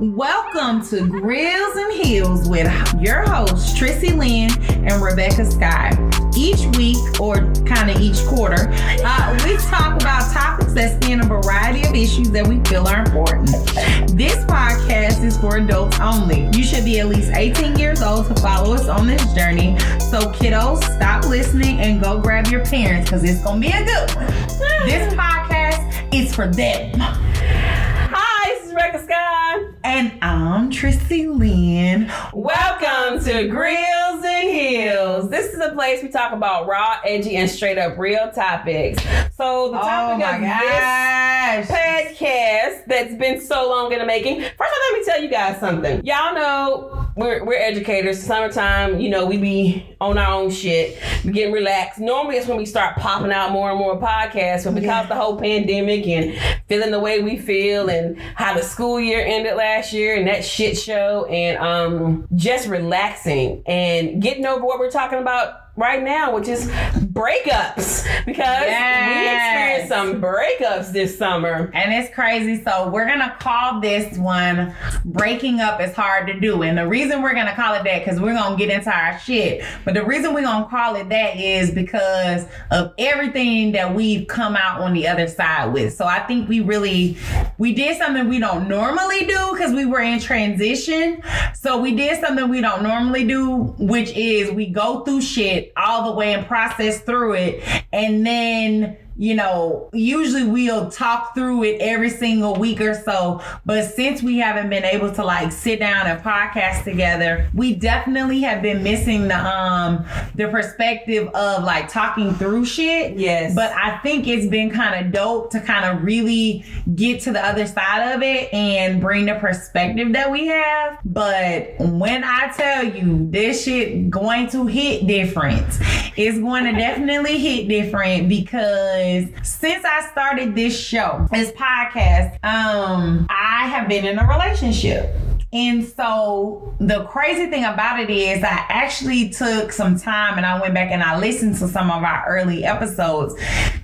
Welcome to Grills and Heels with your hosts, Trissy Lynn and Rebecca Sky. Each week, or kind of each quarter, uh, we talk about topics that span a variety of issues that we feel are important. This podcast is for adults only. You should be at least 18 years old to follow us on this journey. So, kiddos, stop listening and go grab your parents because it's going to be a good one. This podcast is for them. And I'm Trissy Lynn. Welcome to Grills and Heels. This is a place we talk about raw, edgy, and straight up real topics. So the Oh topic my of gosh. this podcast that's been so long in the making. First of all, let me tell you guys something. Y'all know we're, we're educators. Summertime, you know, we be on our own shit. We getting relaxed. Normally, it's when we start popping out more and more podcasts. But because the whole pandemic and feeling the way we feel and how the school year ended last year and that shit show and um just relaxing and getting over what we're talking about right now, which is breakups. Because we experienced some breakups this summer. And it's crazy. So we're gonna call this one "Breaking Up is Hard to Do." And the reason we're gonna call it that because we're gonna get into our shit. But the reason we're gonna call it that is because of everything that we've come out on the other side with. So I think we really we did something we don't normally do because we were in transition. So we did something we don't normally do, which is we go through shit all the way and process through it, and then you know, usually we'll talk through it every single week or so. But since we haven't been able to like sit down and podcast together, we definitely have been missing the um the perspective of like talking through shit. Yes. But I think it's been kind of dope to kind of really get to the other side of it and bring the perspective that we have. But when I tell you this shit going to hit different, it's going to definitely hit different because since I started this show, this podcast, um, I have been in a relationship. And so the crazy thing about it is I actually took some time and I went back and I listened to some of our early episodes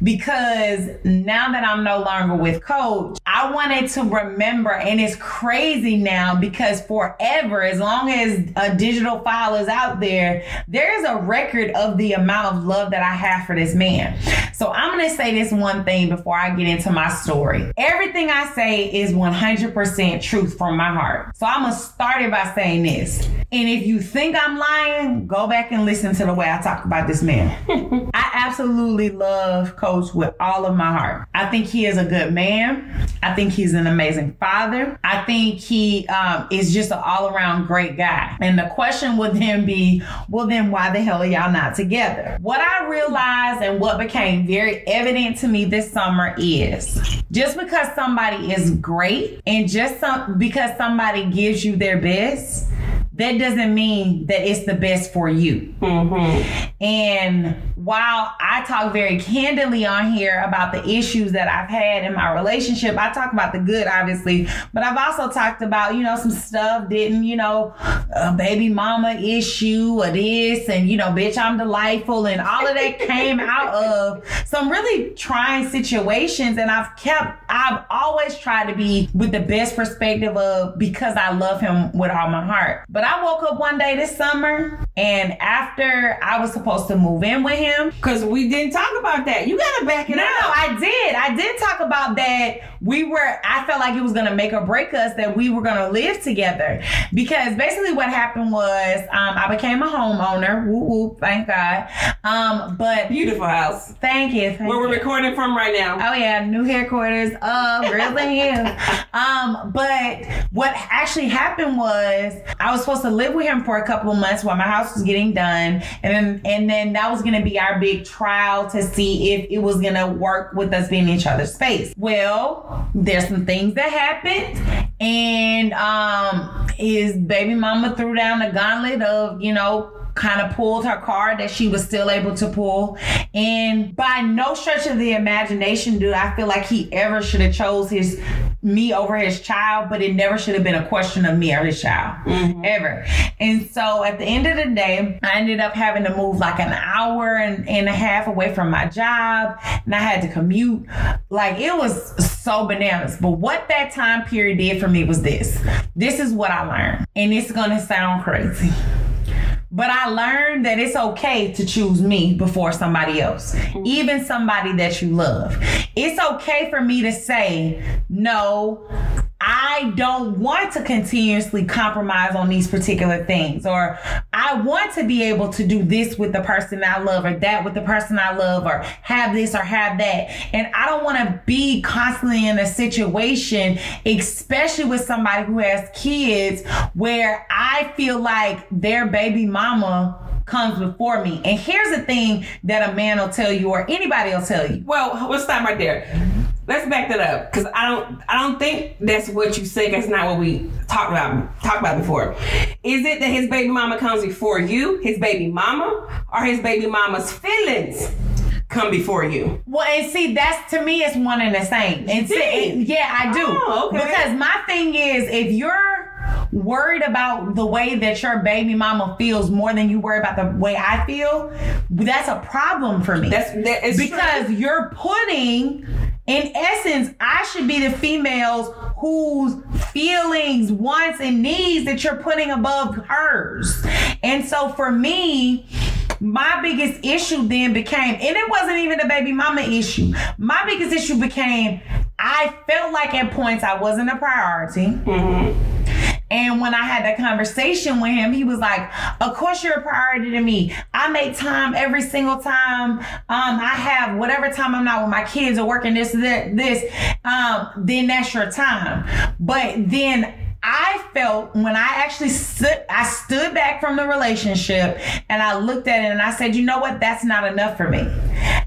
because now that I'm no longer with coach, I wanted to remember and it's crazy now because forever as long as a digital file is out there, there's a record of the amount of love that I have for this man. So I'm going to say this one thing before I get into my story. Everything I say is 100% truth from my heart. So I'm going to start it by saying this. And if you think I'm lying, go back and listen to the way I talk about this man. I absolutely love Coach with all of my heart. I think he is a good man. I think he's an amazing father. I think he um, is just an all around great guy. And the question would then be, well, then why the hell are y'all not together? What I realized and what became very evident to me this summer is just because somebody is great and just some, because somebody gives you their best, that doesn't mean that it's the best for you. Mm-hmm. And while I talk very candidly on here about the issues that I've had in my relationship, I talk about the good, obviously, but I've also talked about, you know, some stuff didn't, you know, a baby mama issue or this, and, you know, bitch, I'm delightful, and all of that came out of some really trying situations. And I've kept, I've always tried to be with the best perspective of because I love him with all my heart. But I woke up one day this summer, and after I was supposed to move in with him, Because we didn't talk about that. You gotta back it no, up. no, I did. I did talk about that. We were, I felt like it was gonna make or break us that we were gonna live together. Because basically what happened was um, I became a homeowner. Woo woo, thank God. Um, but Beautiful house. thank you. Thank Where we're recording from right now. Oh yeah, new headquarters of Grizzly Hill. Um, but what actually happened was I was supposed to live with him for a couple of months while my house was getting done, and then and then that was gonna be our big trial to see if it was gonna work with us being in each other's space. Well, there's some things that happened, and um, his baby mama threw down the gauntlet of you know kind of pulled her card that she was still able to pull. And by no stretch of the imagination do I feel like he ever should have chose his me over his child, but it never should have been a question of me or his child. Mm-hmm. Ever. And so at the end of the day, I ended up having to move like an hour and, and a half away from my job. And I had to commute. Like it was so bananas. But what that time period did for me was this. This is what I learned. And it's gonna sound crazy. But I learned that it's okay to choose me before somebody else, even somebody that you love. It's okay for me to say, no, I don't want to continuously compromise on these particular things, or I want to be able to do this with the person I love, or that with the person I love, or have this or have that. And I don't want to be constantly in a situation, especially with somebody who has kids, where I feel like their baby mama comes before me. And here's the thing that a man will tell you, or anybody will tell you. Well, let's stop right there. Let's back that up because I don't. I don't think that's what you said. That's not what we talked about. Talked about before. Is it that his baby mama comes before you, his baby mama, or his baby mama's feelings come before you? Well, and see, that's to me, it's one and the same. And see, yeah, I do. Oh, okay. Because my thing is, if you're worried about the way that your baby mama feels more than you worry about the way I feel, that's a problem for me. That's that is because you're putting in essence i should be the females whose feelings wants and needs that you're putting above hers. And so for me my biggest issue then became and it wasn't even a baby mama issue. My biggest issue became i felt like at points i wasn't a priority mm-hmm. And when I had that conversation with him, he was like, Of course you're a priority to me. I make time every single time. Um, I have whatever time I'm not with my kids or working this, that, this, um, then that's your time. But then I felt when I actually stood, I stood back from the relationship and I looked at it and I said, you know what? That's not enough for me.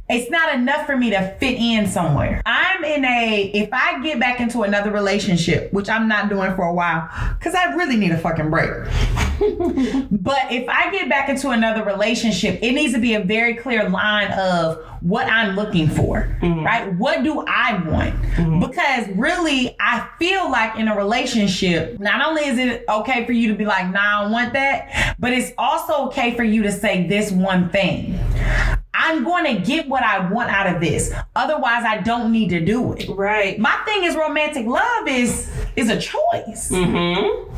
It's not enough for me to fit in somewhere. I'm in a, if I get back into another relationship, which I'm not doing for a while, because I really need a fucking break. but if I get back into another relationship, it needs to be a very clear line of what I'm looking for, mm-hmm. right? What do I want? Mm-hmm. Because really, I feel like in a relationship, not only is it okay for you to be like, nah, I don't want that, but it's also okay for you to say this one thing. I'm going to get what I want out of this. Otherwise, I don't need to do it. right. My thing is romantic love is is a choice. Mm-hmm.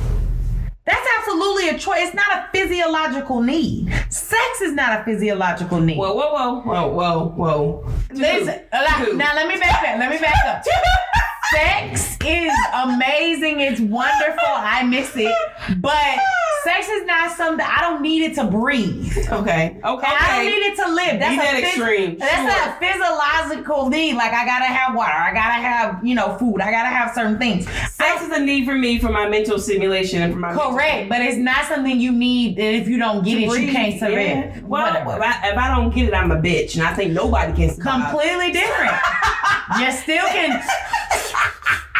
That's absolutely a choice. It's not a physiological need. Sex is not a physiological need. Whoa, whoa, whoa, whoa, whoa, whoa. Listen, uh, Two. now let me back up. Let me back up. Sex is amazing. It's wonderful. I miss it. But sex is not something I don't need it to breathe. Okay. Okay. And I don't need it to live. That's Be a that phys- extreme. That's Sure. a physiological need. Like I gotta have water. I gotta have you know food. I gotta have certain things. Sex is a need for me for my mental stimulation and for my Correct, but it's not something you need that if you don't get it, Breathe, you can't survive. yeah. Well, Whatever. if I, if I don't get it, I'm a bitch, and I think nobody can survive. Completely different. you still can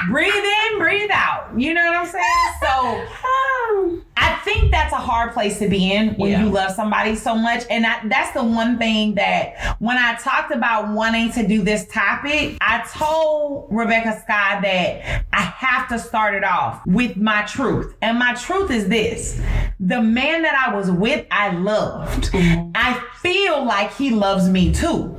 breathe in, breathe out. You know what I'm saying? So Um, I think that's a hard place to be in when Yeah. you love somebody so much. And I, that's the one thing that when I talked about wanting to do this topic, I told Rebecca Scott that I have to start it off with my truth. And my truth is this the man that I was with, I loved. Mm-hmm. I feel like he loves me too.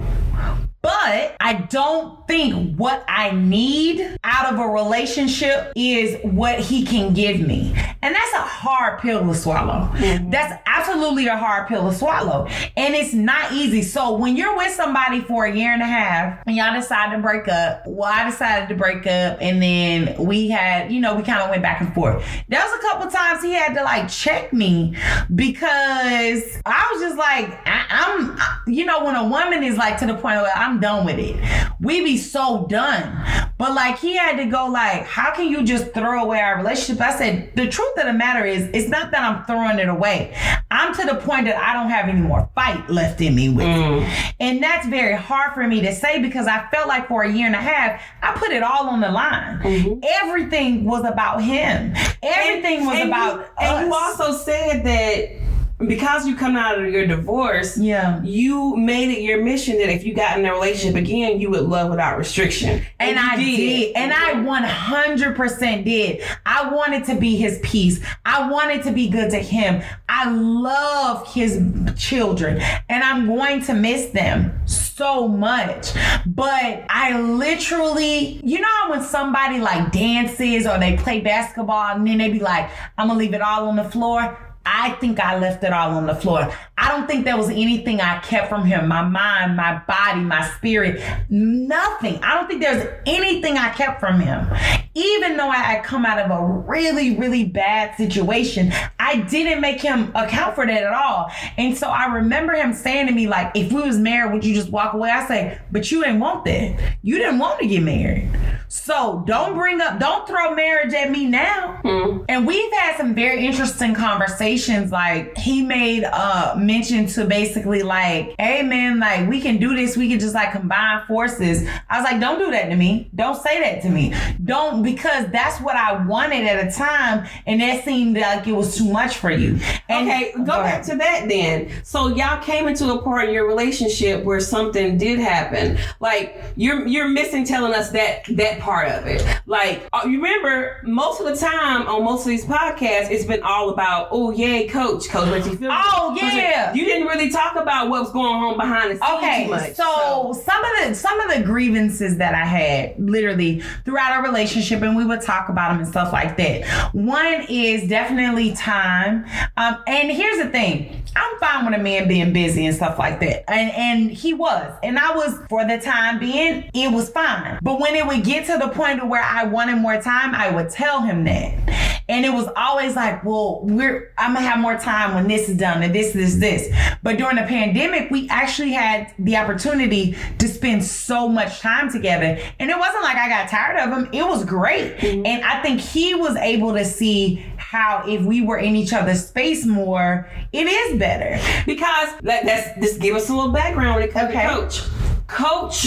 But I don't think what I need out of a relationship is what he can give me. And that's a hard pill to swallow. Mm-hmm. That's absolutely a hard pill to swallow. And it's not easy. So when you're with somebody for a year and a half and y'all decide to break up, well, I decided to break up and then we had, you know, we kind of went back and forth. There was a couple times he had to like check me because I was just like, I, I'm, you know, when a woman is like to the point where I'm done with it, we be so done. But like he had to go like, how can you just throw away our relationship? I said, the truth of the matter is, it's not that I'm throwing it away. I'm to the point that I don't have any more fight left in me with it. Mm. And that's very hard for me to say because I felt like for a year and a half, I put it all on the line. Mm-hmm. Everything was about him. Everything was and about you, and you also said that because you come out of your divorce, Yeah. you made it your mission that if you got in a relationship again, you would love without restriction. And, you I did. And I 100% did. I wanted to be his peace. I wanted to be good to him. I love his children and I'm going to miss them so much. But I literally, you know, when somebody like dances or they play basketball and then they be like, I'm to leave it all on the floor. I think I left it all on the floor. I don't think there was anything I kept from him. My mind, my body, my spirit, nothing. I don't think there's anything I kept from him. Even though I had come out of a really, really bad situation, I didn't make him account for that at all. And so I remember him saying to me, like, if we was married, would you just walk away? I say, but you didn't want that. You didn't want to get married. So don't bring up, don't throw marriage at me now. Hmm. And we've had some very interesting conversations. Like he made uh mention to basically like, hey man, like we can do this, we can just like combine forces. I was like, don't do that to me. Don't say that to me. Don't because that's what I wanted at a time, and that seemed like it was too much for you. And Okay, go, back to that then. So y'all came into a part in your relationship where something did happen. Like you're you're missing telling us that that part of it. Like uh, you remember most of the time on most of these podcasts, it's been all about oh yay, coach, coach, what you feel? Oh, yeah. You didn't really talk about what was going on behind the scenes Okay, too much. so some of the some of the grievances that I had literally throughout our relationship, and we would talk about them and stuff like that. One is definitely time, um, and here's the thing: I'm fine with a man being busy and stuff like that, and and he was, and I was for the time being, it was fine. But when it would get to the point where I wanted more time, I would tell him that. And it was always like, well, we're I'm gonna have more time when this is done and this, this, this. But during the pandemic, we actually had the opportunity to spend so much time together. And it wasn't like I got tired of him. It was great. Mm-hmm. And I think he was able to see how if we were in each other's space more, it is better. because let, that's just give us a little background when it comes Okay. to coach. Coach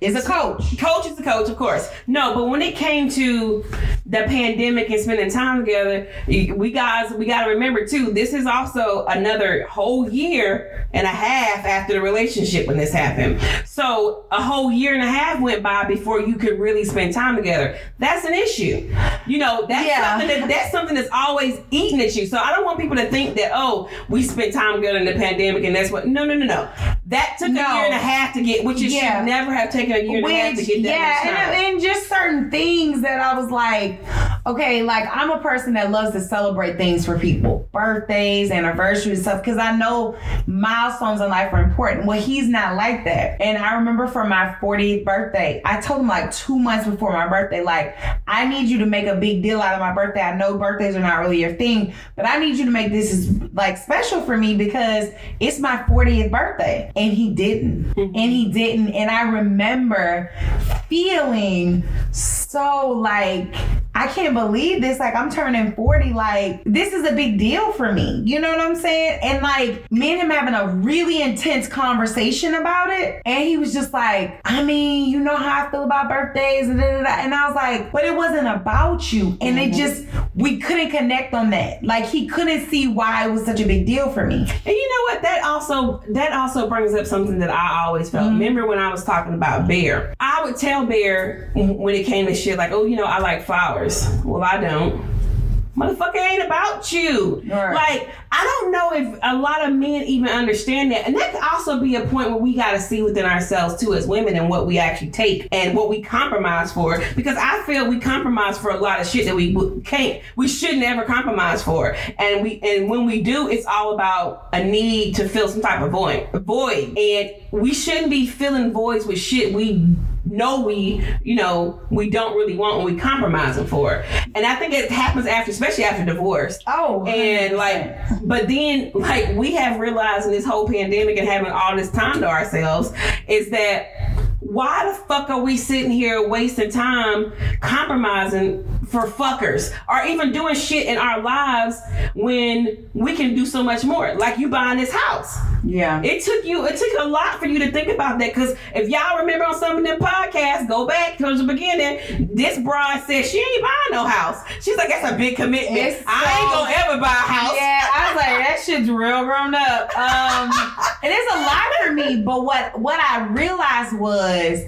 Is a coach. coach is a coach, of course. No, but when it came to the pandemic and spending time together, we guys we got to remember too. This is also another whole year and a half after the relationship when this happened. So a whole year and a half went by before you could really spend time together. That's an issue. You know, that's Yeah. something that that's something that's always eating at you. So I don't want people to think that oh we spent time together in the pandemic and that's what. No, no, no, no. That took No. a year and a half to get, which it Yeah. should never have taken a year half to Which, get that yeah, and, and just certain things that I was like, okay, like I'm a person that loves to celebrate things for people, birthdays, anniversaries, stuff, because I know milestones in life are important. Well, he's not like that. And I remember for my 40th birthday, I told him like two months before my birthday, like, I need you to make a big deal out of my birthday. I know birthdays are not really your thing, but I need you to make this is like special for me because it's my 40th birthday. And he didn't. Mm-hmm. And he didn't. And I remember feeling so like I can't believe this. Like I'm turning 40. Like this is a big deal for me. You know what I'm saying? And like me and him having a really intense conversation about it. And he was just like, I mean, you know how I feel about birthdays and da, da, da. and I was like, but it wasn't about you. And it just we couldn't connect on that. Like he couldn't see why it was such a big deal for me. And you know what? That also that also brings up something that I always felt. Mm-hmm. Remember when I was talking about Bear? I would tell Bear when it came to shit like, oh, you know, I like flowers. Well, I don't. Motherfucker ain't about you. Right. Like, I don't know if a lot of men even understand that. And that could also be a point where we got to see within ourselves, too, as women, and what we actually take and what we compromise for. Because I feel we compromise for a lot of shit that we can't, we should never compromise for. And we, and when we do, it's all about a need to fill some type of void. Void. And we shouldn't be filling voids with shit we know we, you know, we don't really want when we compromising for. And I think it happens after, especially after divorce. Oh, And like, but then like we have realized in this whole pandemic and having all this time to ourselves is that why the fuck are we sitting here wasting time compromising for fuckers or even doing shit in our lives when we can do so much more. Like you buying this house. Yeah. It took you, it took a lot for you to think about that. Cause if y'all remember on some of them podcasts, go back towards the beginning, this broad said she ain't buying no house. She's like, that's a big commitment. It's I ain't gonna ever buy a house. Yeah, I was like, that shit's real grown up. Um, and it's a lot for me. But what what I realized was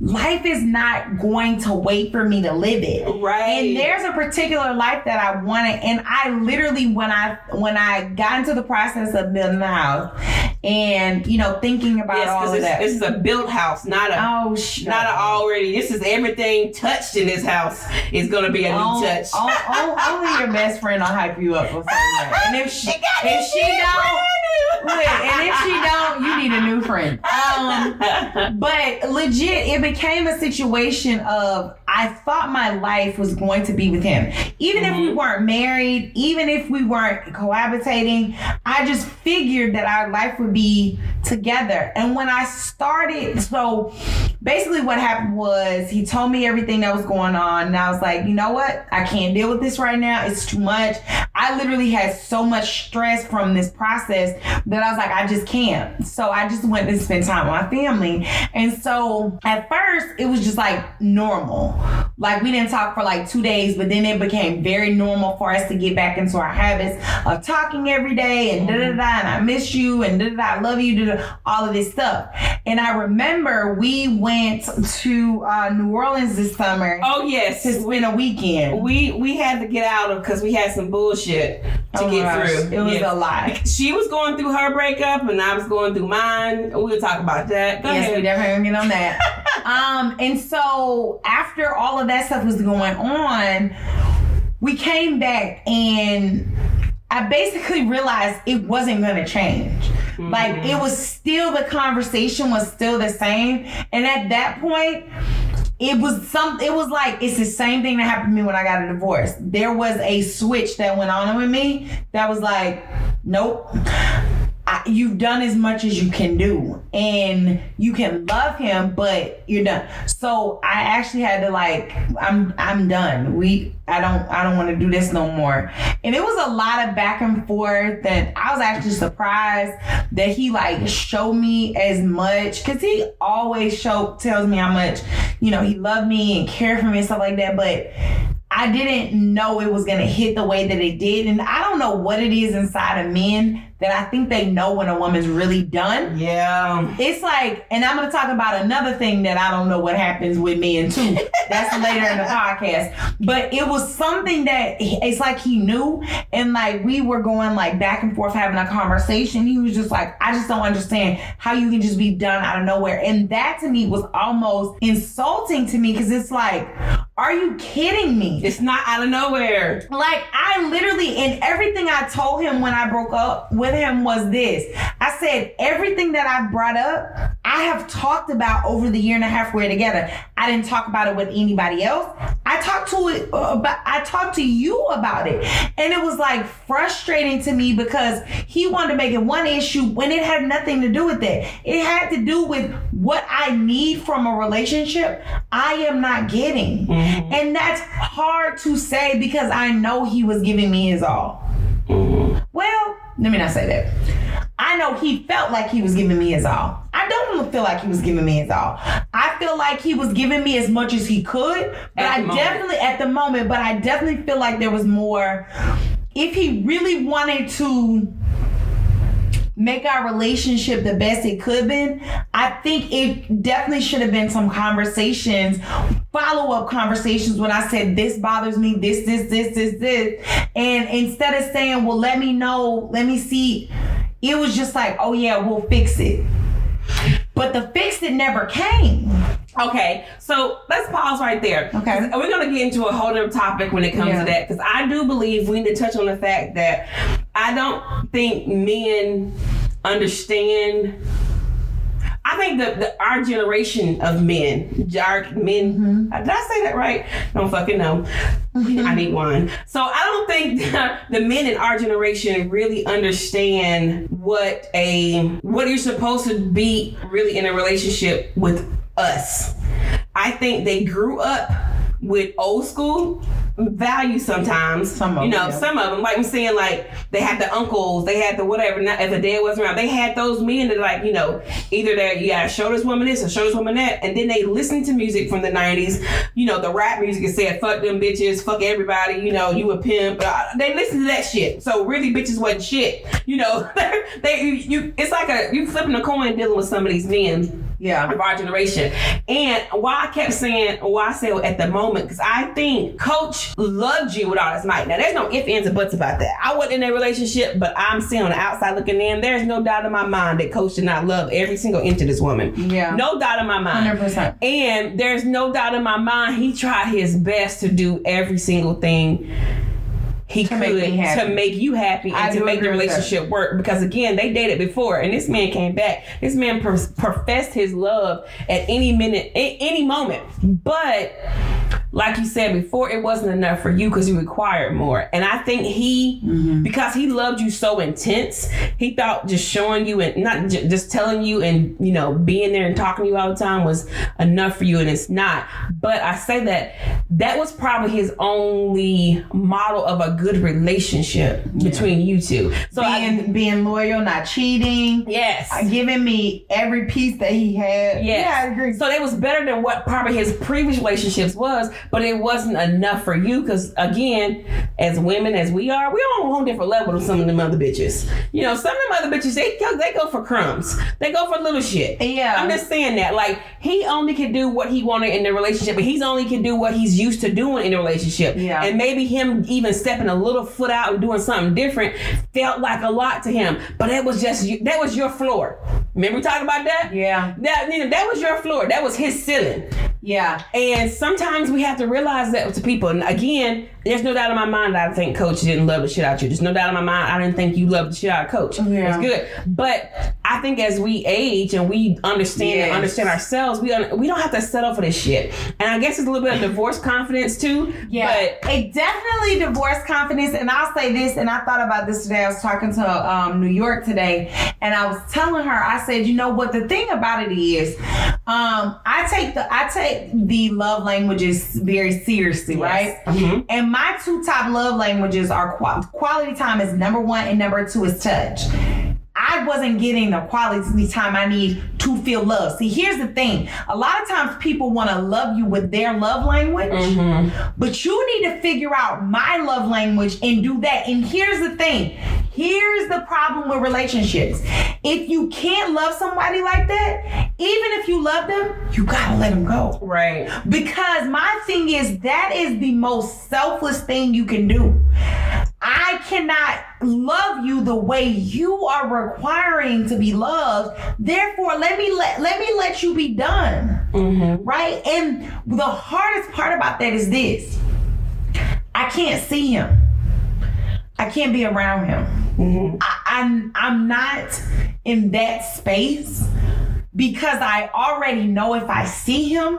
life is not going to wait for me to live it. Right. And there's a particular life that I wanted, and I literally when I when I got into the process of building the house, and you know thinking about Yes, all of that. this is a built house, not a oh, not a already. This is everything touched in this house is gonna be a new Oh, touch. oh, oh, only your best friend will hype you up for saying that. And if she, if she don't, and if she don't, you need a new friend. Um, but legit, it became a situation of I thought my life was going to be with him. Even if we mm-hmm. weren't married, even if we weren't cohabitating, I just figured that our life would be together. And when I started, so basically what happened was he told me everything that was going on, and I was like, you know what? I can't deal with this right now. It's too much. I literally had so much stress from this process that I was like, I just can't. So I just went to spend time with my family. And so at first, it was just like normal. Like we didn't talk for like two days, but then it became very normal for us to get back into our habits of talking every day and da da da. And I miss you and da da. I love you, da da. All of this stuff. And I remember we went to uh, New Orleans this summer oh yes, to spend a weekend. we we had to get out of because we had some bullshit to Oh get gosh, through. It was Yes. a lot. She was going through her breakup, and I was going through mine. We'll talk about that. Go Yes, we definitely get on that. um, and so after all of that stuff was going on, we came back and I basically realized it wasn't gonna change. Like mm-hmm. it was still the conversation was still the same. And at that point, it was some it was like it's the same thing that happened to me when I got a divorce. There was a switch that went on with me that was like, nope. You've done as much as you can do and you can love him but you're done so i actually had to like i'm i'm done we i don't i don't want to do this no more and it was a lot of back and forth and i was actually surprised that he like showed me as much because he always show tells me how much you know he loved me and cared for me and stuff like that but I didn't know it was gonna hit the way that it did. And I don't know what it is inside of men that I think they know when a woman's really done. Yeah. It's like, and I'm gonna talk about another thing that I don't know what happens with men too. That's later in the podcast. But it was something that it's like he knew, and like we were going like back and forth having a conversation. He was just like, I just don't understand how you can just be done out of nowhere. And that to me was almost insulting to me because it's like, are you kidding me? It's not out of nowhere. Like I literally and everything I told him when I broke up with him was this. I said everything that I've brought up, I have talked about over the year and a half we're together. I didn't talk about it with anybody else. I talked to it uh, about I talked to you about it. And it was like frustrating to me because he wanted to make it one issue when it had nothing to do with that. It had to do with what I need from a relationship I am not getting. And that's hard to say because I know he was giving me his all. Well, let me not say that. I know he felt like he was giving me his all. I don't feel like he was giving me his all. I feel like he was giving me as much as he could, but At I moment. definitely at the moment, but I definitely feel like there was more if he really wanted to make our relationship the best it could've been i think it definitely should have been some conversations follow-up conversations when i said this bothers me this this this this this. And instead of saying well let me know let me see it was just like oh yeah we'll fix it. But the fix it never came Okay, so let's pause right there. Okay. We're gonna get into a whole other topic when it comes Yeah. to that because I do believe we need to touch on the fact that I don't think men understand. I think that the, our generation of men, our men, mm-hmm. did I say that right? Don't fucking know. Mm-hmm. I need one. So I don't think the men in our generation really understand what a what you're supposed to be really in a relationship with us. I think they grew up with old school value sometimes. Some of you know, them, some of them, like I'm saying, like they had the uncles, they had the whatever. Not if the dad wasn't around, they had those men that like you know either that you gotta show this woman this or show this woman that, and then they listened to music from the '90s. You know, the rap music and said "fuck them bitches," "fuck everybody." You know, you a pimp. Uh, They listened to that shit. So really, bitches wasn't shit. You know, they you, you it's like a you flipping a coin dealing with some of these men Yeah. of our generation. And why I kept saying, why I said at the moment, because I think Coach loved you with all his might. Now, there's no ifs, ands, or buts about that. I wasn't in a relationship, but I'm seeing on the outside looking in, there's no doubt in my mind that Coach did not love every single inch of this woman. Yeah. No doubt in my mind. 100%. And there's no doubt in my mind he tried his best to do every single thing he To could make to make you happy and I to make the relationship work. Because again, they dated before, and this man came back. This man pro- professed his love at any minute, a- any moment. But like you said before, it wasn't enough for you because you required more. And I think he, Mm-hmm. because he loved you so intense, he thought just showing you and not j- just telling you and you know being there and talking to you all the time was enough for you, and it's not. But I say that that was probably his only model of a good relationship between you two. So I, Being being loyal, not cheating, yes, giving me every piece that he had. Yes. Yeah, I agree. So it was better than what probably his previous relationships was, but it wasn't enough for you because again, as women as we are, we all on a whole different level than some of them other bitches. You know, some of them other bitches they go they go for crumbs, they go for little shit. Yeah. I'm just saying that like he only can do what he wanted in the relationship, but he's only can do what he's used to doing in the relationship. Yeah. and maybe him even stepping a little foot out and doing something different felt like a lot to him, but it was just you- that was your floor. Remember we talked about that? Yeah. That you know, that was your floor. That was his ceiling. Yeah. And sometimes we have to realize that to people. And again, there's no doubt in my mind that I think Coach didn't love the shit out of you. There's no doubt in my mind I didn't think you loved the shit out of Coach. Yeah. It's good. But I think as we age and we understand and understand ourselves, we un- we don't have to settle for this shit. And I guess it's a little bit of divorce confidence too. Yeah, But it definitely divorce confidence. And I'll say this, and I thought about this today. I was talking to um, New York today, and I was telling her, I said, you know what? The thing about it is, um, I take the I take the love languages very seriously, right? Mhm. And my two top love languages are qual- quality time is number one, and number two is touch. I wasn't getting the quality time I need to feel love. See, here's the thing. A lot of times people want to love you with their love language, Mm-hmm. but you need to figure out my love language and do that. And here's the thing. Here's the problem with relationships. If you can't love somebody like that, even if you love them, you gotta let them go. right. Because my thing is, that is the most selfless thing you can do. I cannot love you the way you are requiring to be loved. Therefore, let me let let me let you be done. Mm-hmm. Right? And the hardest part about that is this. I can't see him. I can't be around him. Mm-hmm. I, I'm I'm not in that space because I already know if I see him,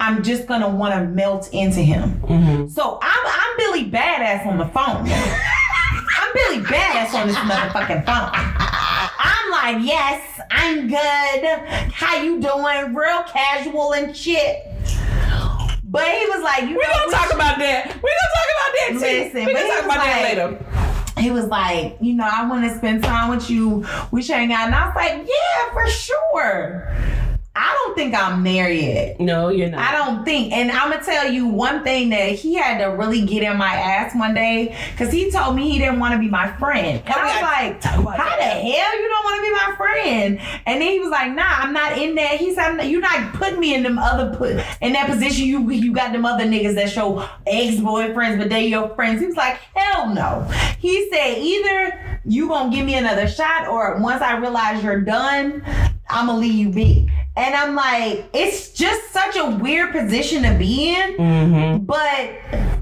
I'm just gonna want to melt into him. Mm-hmm. So I'm I'm Billy Badass on the phone. I'm Billy Badass on this motherfucking phone. I'm like, yes, I'm good. How you doing? Real casual and shit. But he was like, you We're know, gonna we talk should- about that. We're gonna talk about that too. Listen, but gonna talk about that like- later. he was like, you know, I want to spend time with you. We should hang out. And I was like, yeah, for sure. I don't think I'm there yet. No, you're not. I don't think. And I'm gonna tell you one thing that he had to really get in my ass one day because he told me he didn't want to be my friend. And I was like, how that. the hell you don't want to be my friend? And then he was like, nah, I'm not in that. He said, you're not putting me in them other put in that position. You you got them other niggas that show ex boyfriends, but they your friends. He was like, hell no. He said either you gonna give me another shot, or once I realize you're done, I'm gonna leave you be. And I'm like, it's just such a weird position to be in. Mm-hmm. But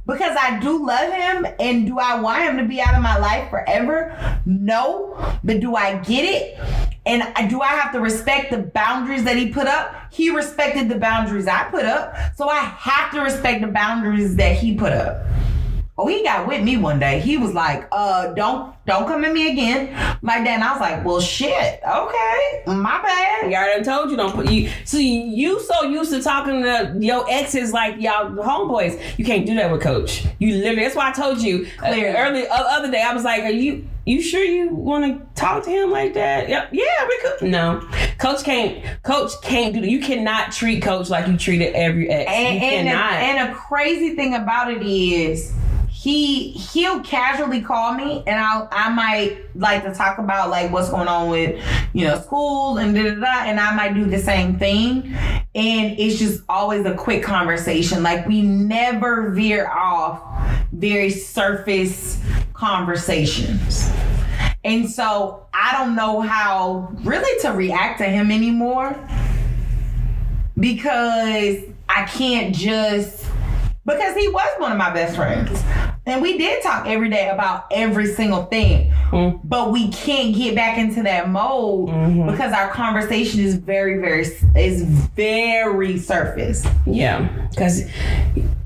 because I do love him and do I want him to be out of my life forever? No. But do I get it? And do I have to respect the boundaries that he put up? He respected the boundaries I put up. So I have to respect the boundaries that he put up. Oh, he got with me one day. He was like, uh, don't don't come at me again. Like that. And I was like, well shit. Okay. My bad. You already told you don't put you see you so used to talking to your exes like y'all homeboys. You can't do that with coach. You literally that's why I told you uh, early uh, other day I was like, Are you you sure you wanna talk to him like that? Yep. Yeah, we could no. Coach can't coach can't do that. You cannot treat coach like you treated every ex. And, you and, cannot. and a crazy thing about it is he he'll casually call me and I I might like to talk about like what's going on with you know school and da da da and I might do the same thing. And it's just always a quick conversation. Like we never veer off very surface conversations. And so I don't know how really to react to him anymore because I can't just because he was one of my best friends. And we did talk every day about every single thing. Mm. But we can't get back into that mode Mhm. because our conversation is very, very is very surface. Yeah, because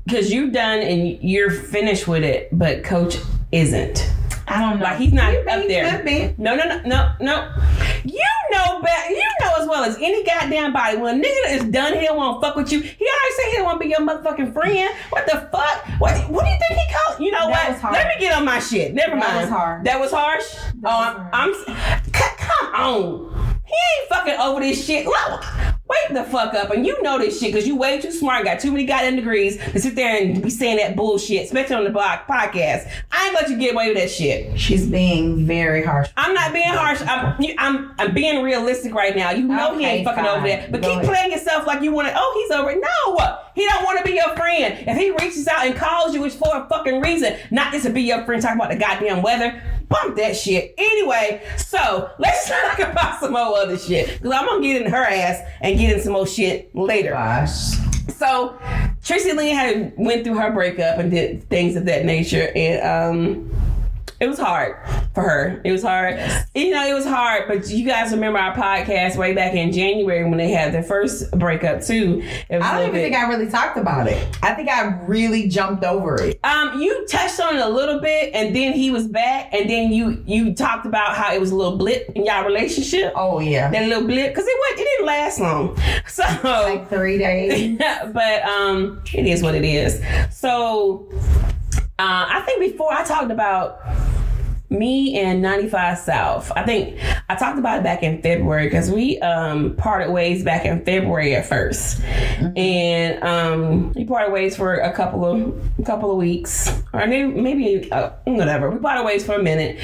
because you've done and you're finished with it, but coach isn't. I don't know. Like he's not be, up there. No, no, no, no, no. You know better. You know as well as any goddamn body. When a nigga is done here, won't fuck with you. He already said he don't want to be your motherfucking friend. What the fuck? What? What do you think he called? You know That what? was hard. Let me get on my shit. Never That mind. was hard. That was harsh. That oh, was uh, I'm. c- Come on. He ain't fucking over this shit. Look, Wake the fuck up, and you know this shit because you way too smart, got too many goddamn degrees to sit there and be saying that bullshit, especially on the block podcast. I ain't let you get away with that shit. She's being very harsh. I'm not being harsh. I'm you- I'm I'm being realistic right now. You know he ain't fucking fine. over that. But Go keep ahead. playing yourself like you want to. Oh, he's over. it. No, he don't want to be your friend. If he reaches out and calls you, it's for a fucking reason, not just to be your friend. Talking about the goddamn weather. Bump that shit. Anyway, so let's talk about some more other shit because I'm gonna get in her ass and get in some more shit later. Gosh. So Tracy Lynn had went through her breakup and did things of that nature, and um, it was hard for her. It was hard. You know, it was hard. But you guys remember our podcast way back in January when they had their first breakup too. It was a I don't even bit. think I really talked about it. I think I really jumped over it. um, you touched on it a little bit, and then he was back, and then you you talked about how it was a little blip in y'all relationship. Oh yeah. That little blip, because it was it didn't last long. So like three days. but um, it is what it is. So uh, I think before I talked about me and 95 South. I think I talked about it back in February because we um, parted ways back in February at 1st and um, we parted ways for a couple of a couple of weeks or maybe, maybe uh, whatever. We parted ways for a minute,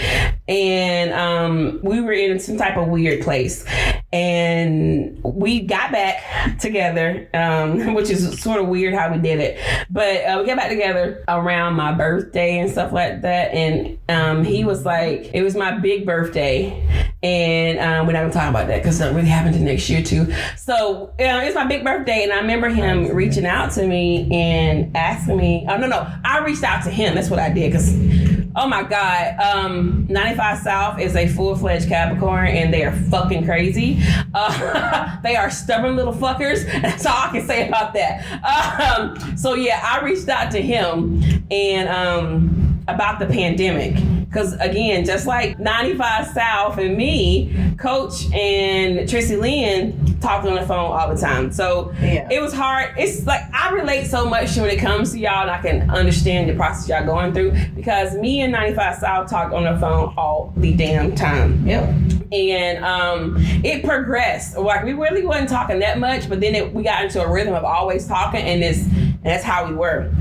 and um, we were in some type of weird place, and we got back together, um, which is sort of weird how we did it, but uh, we got back together around my birthday and stuff like that, and um, he was like, it was my big birthday, and um, we're not gonna talk about that because it really happened to next year too. So uh, it's my big birthday, and I remember him reaching out to me and asking me. Oh no, no, I reached out to him. That's what I did because. Oh my God. Um, 95 South is a full fledged Capricorn and they are fucking crazy. Uh, they are stubborn little fuckers. That's all I can say about that. Um, so yeah, I reached out to him and um, about the pandemic. Because again, just like 95 South and me, Coach and Tracy Lynn talked on the phone all the time. So Yeah. it was hard. It's like I relate so much when it comes to y'all, and I can understand the process y'all going through because me and 95 South talked on the phone all the damn time Yep. and um, it progressed. Like we really wasn't talking that much, but then it, we got into a rhythm of always talking, and this and that's how we were.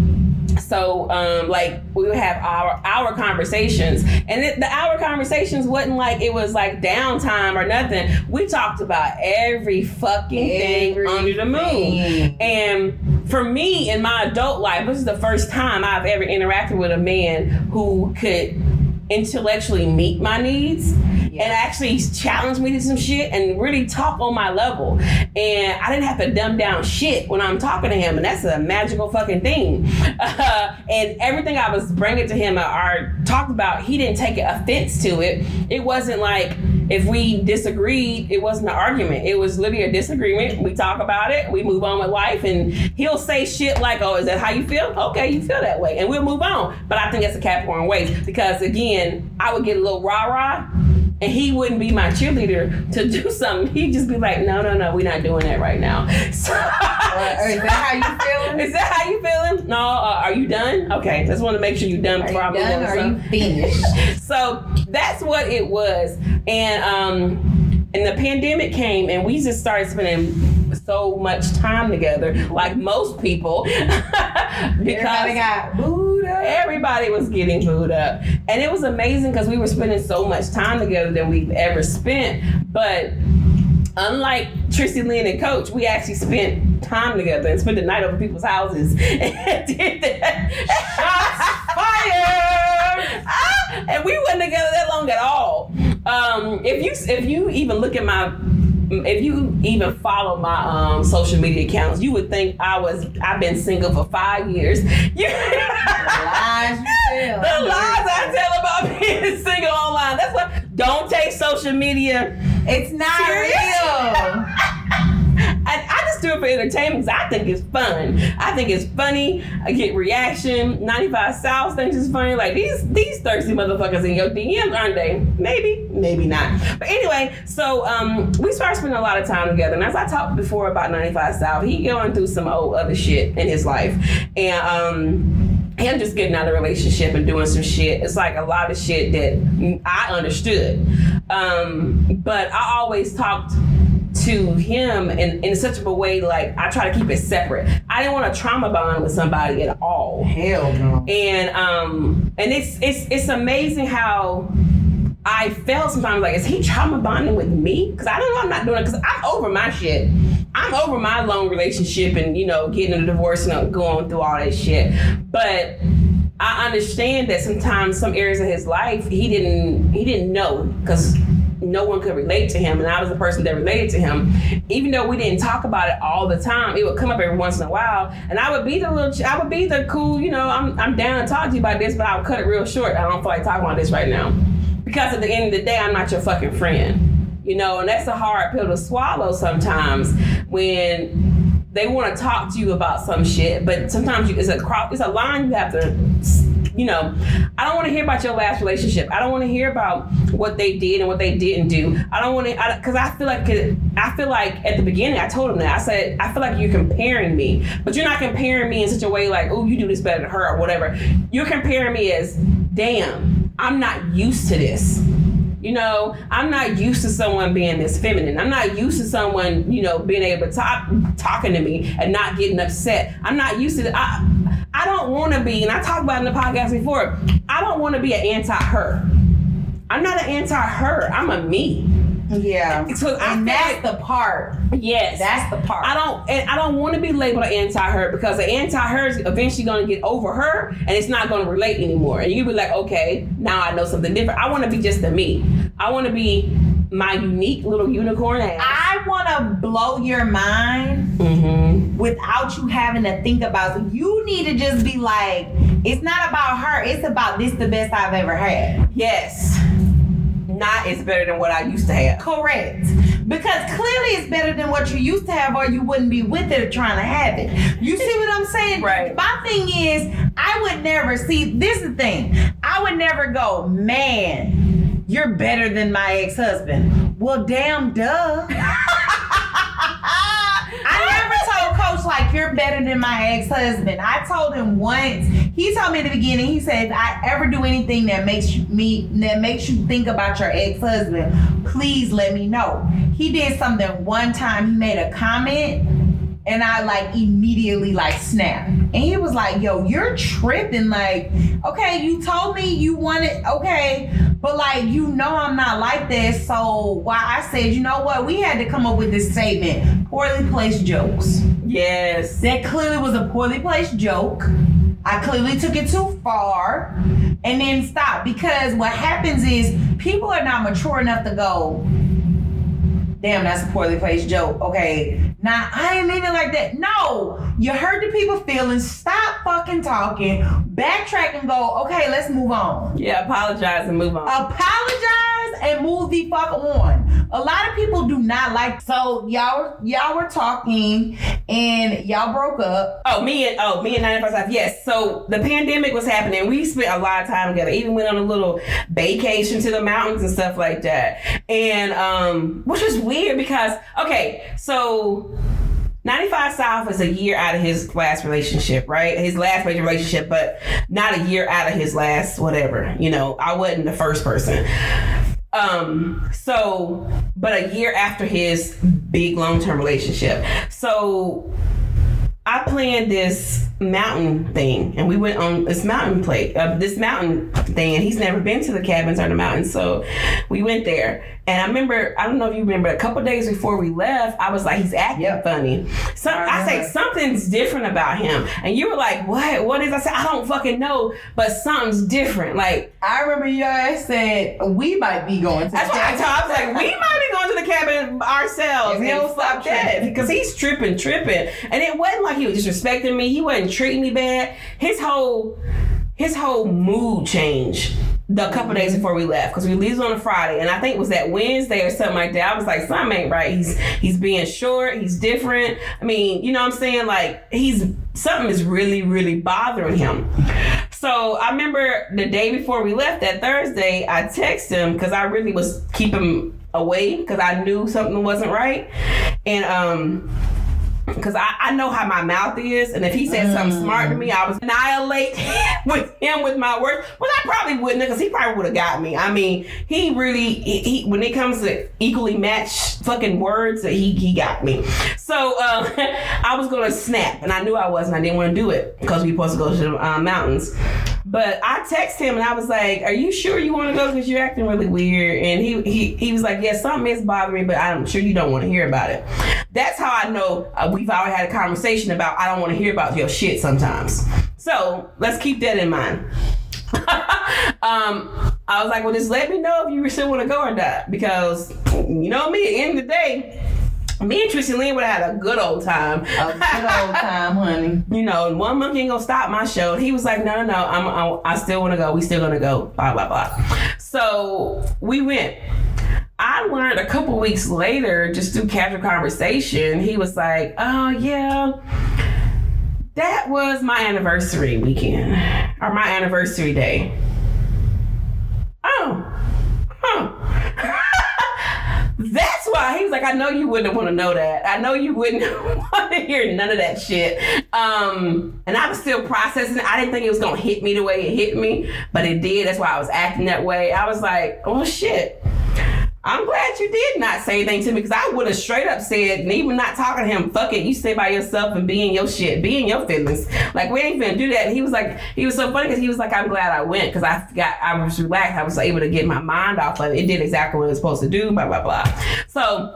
So um, like we would have our our conversations, and it, the hour conversations wasn't like it was like downtime or nothing. We talked about every fucking thing under the moon. And for me in my adult life, this is the first time I've ever interacted with a man who could intellectually meet my needs and actually challenge me to some shit and really talk on my level. And I didn't have to dumb down shit when I'm talking to him, and that's a magical fucking thing. Uh, and everything I was bringing to him or talked about, he didn't take offense to it. It wasn't like if we disagreed, it wasn't an argument. It was literally a disagreement. We talk about it, we move on with life, and he'll say shit like, "Oh, is that how you feel? Okay, you feel that way," and we'll move on. But I think that's a Capricorn way because again, I would get a little rah rah. And he wouldn't be my cheerleader to do something. He'd just be like, "No, no, no, we're not doing that right now." So, Or is that how you feeling? is that how you feeling? No, uh, are you done? Okay, just want to make sure you're done Are I you done or are you finished? So that's what it was. And um and the pandemic came and we just started spending so much time together, like most people. Everybody because got booed up. everybody was getting booed up. And it was amazing because we were spending so much time together than we've ever spent. But unlike Trissy Lynn and Coach, we actually spent time together and spent the night over people's houses and did that. Fire! Ah, and we weren't together that long at all. Um, if you if you even look at my if you even follow my um, social media accounts, you would think I was I've been single for five years. You, Lies you tell. the lies I tell about being single online. That's why don't take social media. It's not Serious? real. I, do it for entertainment because I think it's fun. I think it's funny. I get reaction. 95 South thinks it's funny. Like these these thirsty motherfuckers in your DMs, aren't they? Maybe, maybe not. But anyway, so um, we started spending a lot of time together. And as I talked before about 95 South, he going through some old other shit in his life. And um him just getting out of relationship and doing some shit. It's like a lot of shit that I understood. Um, but I always talked to him in, in such a way like I try to keep it separate. I didn't want to trauma bond with somebody at all. Hell no. And um and it's it's it's amazing how I felt sometimes like, is he trauma bonding with me? Because I don't know, I'm not doing it because I'm over my shit. I'm over my long relationship and you know getting a divorce and going through all that shit. But I understand that sometimes some areas of his life he didn't he didn't know because no one could relate to him and I was the person that related to him. Even though we didn't talk about it all the time, it would come up every once in a while and I would be the little I would be the cool, you know, I'm I'm down to talk to you about this, but I would cut it real short. I don't feel like talking about this right now. Because at the end of the day, I'm not your fucking friend. You know, and that's a hard pill to swallow sometimes when they want to talk to you about some shit, but sometimes you, it's a it's a line you have to, you know. I don't want to hear about your last relationship. I don't want to hear about what they did and what they didn't do. I don't want to because I, feel like I feel like at the beginning I told him that I said I feel like you're comparing me, but you're not comparing me in such a way like oh you do this better than her or whatever. You're comparing me as damn I'm not used to this. You know, I'm not used to someone being this feminine. I'm not used to someone, you know, being able to talk talking to me and not getting upset. I'm not used to. I, I don't want to be, and I talked about in the podcast before. I don't want to be an anti-her. I'm not an anti-her. I'm a me. Yeah. So I and feel that's like- the part. Yes, That's the part. I don't, and I don't want to be labeled an anti-her because the anti-her is eventually going to get over her, and it's not going to relate anymore. And you be like, okay, now I know something different. I want to be just a me. I want to be my unique little unicorn ass. I want to blow your mind mm-hmm. without you having to think about it. You need to just be like, it's not about her. It's about this the best I've ever had. Yes, not is better than what I used to have. Correct. Because clearly it's better than what you used to have, or you wouldn't be with it or trying to have it. You see what I'm saying? Right. My thing is, I would never see this is the thing. I would never go, man, you're better than my ex-husband. Well, damn duh. I never told Coach like you're better than my ex-husband. I told him once. He told me at the beginning. He said, "If I ever do anything that makes you, me that makes you think about your ex-husband, please let me know." He did something one time. He made a comment, and I like immediately like snapped. And he was like, "Yo, you're tripping. Like, okay, you told me you wanted, okay." But like you know I'm not like this, so why I said, you know what, we had to come up with this statement. Poorly placed jokes. Yes. That clearly was a poorly placed joke. I clearly took it too far and then stopped because what happens is people are not mature enough to go, damn, that's a poorly placed joke. Okay, now I ain't mean it like that. No, you hurt the people feelings. Stop fucking talking. Backtrack and go, okay, let's move on. Yeah. Apologize and move on. Apologize and move the fuck on. A lot of people do not like. So y'all y'all were talking and y'all broke up. Oh, me and oh me and 95 South. Yes. So the pandemic was happening. We spent a lot of time together. Even went on a little vacation to the mountains and stuff like that. And um, which was weird because okay, so 95 South is a year out of his last relationship, right? His last major relationship, but not a year out of his last whatever. You know, I wasn't the first person. Um, so, but a year after his big long term relationship. So I planned this mountain thing, and we went on this mountain play, uh, this mountain thing, and he's never been to the cabins or the mountains, so we went there. And I remember, I don't know if you remember, a couple days before we left, I was like, he's acting Yep. funny. So I say something's different about him, and you were like, what? What is? I said, I don't fucking know, but something's different. Like I remember you guys said we might be going to. that's what I told. I was like, we might be going to the cabin ourselves. He don't stop that, because he's tripping, tripping, and it wasn't like he was disrespecting me. He wasn't treating me bad. His whole, his whole mood changed the couple days before we left because we leave on a Friday, and I think it was that Wednesday or something like that. I was like, something ain't right. He's he's being short. He's different. I mean, you know what I'm saying? Like he's something is really really bothering him. So I remember the day before we left that Thursday, I texted him because I really was keeping away because I knew something wasn't right, and um. Cause I, I know how my mouth is, and if he said something smart to me, I was annihilate with him with my words. Well, I probably wouldn't, cause he probably would have got me. I mean, he really, he, he- when it comes to equally matched fucking words, that he he got me. So uh, I was gonna snap, and I knew I was, and I didn't want to do it because we supposed to go to the uh, mountains. But I texted him and I was like, "Are you sure you want to go? Because you're acting really weird." And he he he was like, "Yeah, something is bothering me, but I'm sure you don't want to hear about it." That's how I know uh, we've already had a conversation about I don't want to hear about your shit sometimes. So let's keep that in mind. um, I was like, "Well, just let me know if you still want to go or not," because you know me. At the end of the day. Me and Tristan Lynn would have had a good old time. A good old time, honey. you know, one monkey ain't gonna stop my show. And he was like, no, no, no, I'm, I, I still want to go. We still gonna go. Blah blah blah. So we went. I learned a couple weeks later, just through casual conversation, he was like, oh yeah, that was my anniversary weekend or my anniversary day. Oh, huh. That's he was like, I know you wouldn't want to know that. I know you wouldn't want to hear none of that shit. Um, and I was still processing. I didn't think it was gonna hit me the way it hit me, but it did. That's why I was acting that way. I was like, oh shit. I'm glad you did not say anything to me because I would have straight up said, and even not talking to him, fuck it, you stay by yourself and be in your shit, be in your feelings. Like, we ain't finna do that. And he was like, he was so funny because he was like, I'm glad I went because I got, I was relaxed. I was able to get my mind off of it. It did exactly what it was supposed to do, blah, blah, blah. So,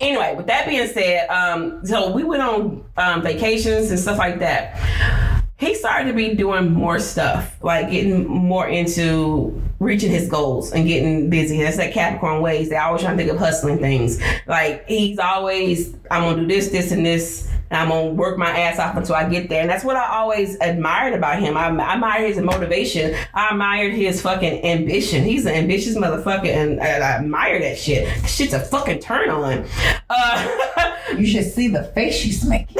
anyway, with that being said, um, so we went on um, vacations and stuff like that. He started to be doing more stuff, like getting more into reaching his goals and getting busy. That's that Capricorn ways. They always trying to think of hustling things. Like he's always, I'm gonna do this, this, and this. And I'm gonna work my ass off until I get there. And that's what I always admired about him. I, I admired his motivation. I admired his fucking ambition. He's an ambitious motherfucker, and, and I admire that shit. That shit's a fucking turn on. Uh, You should see the face she's making.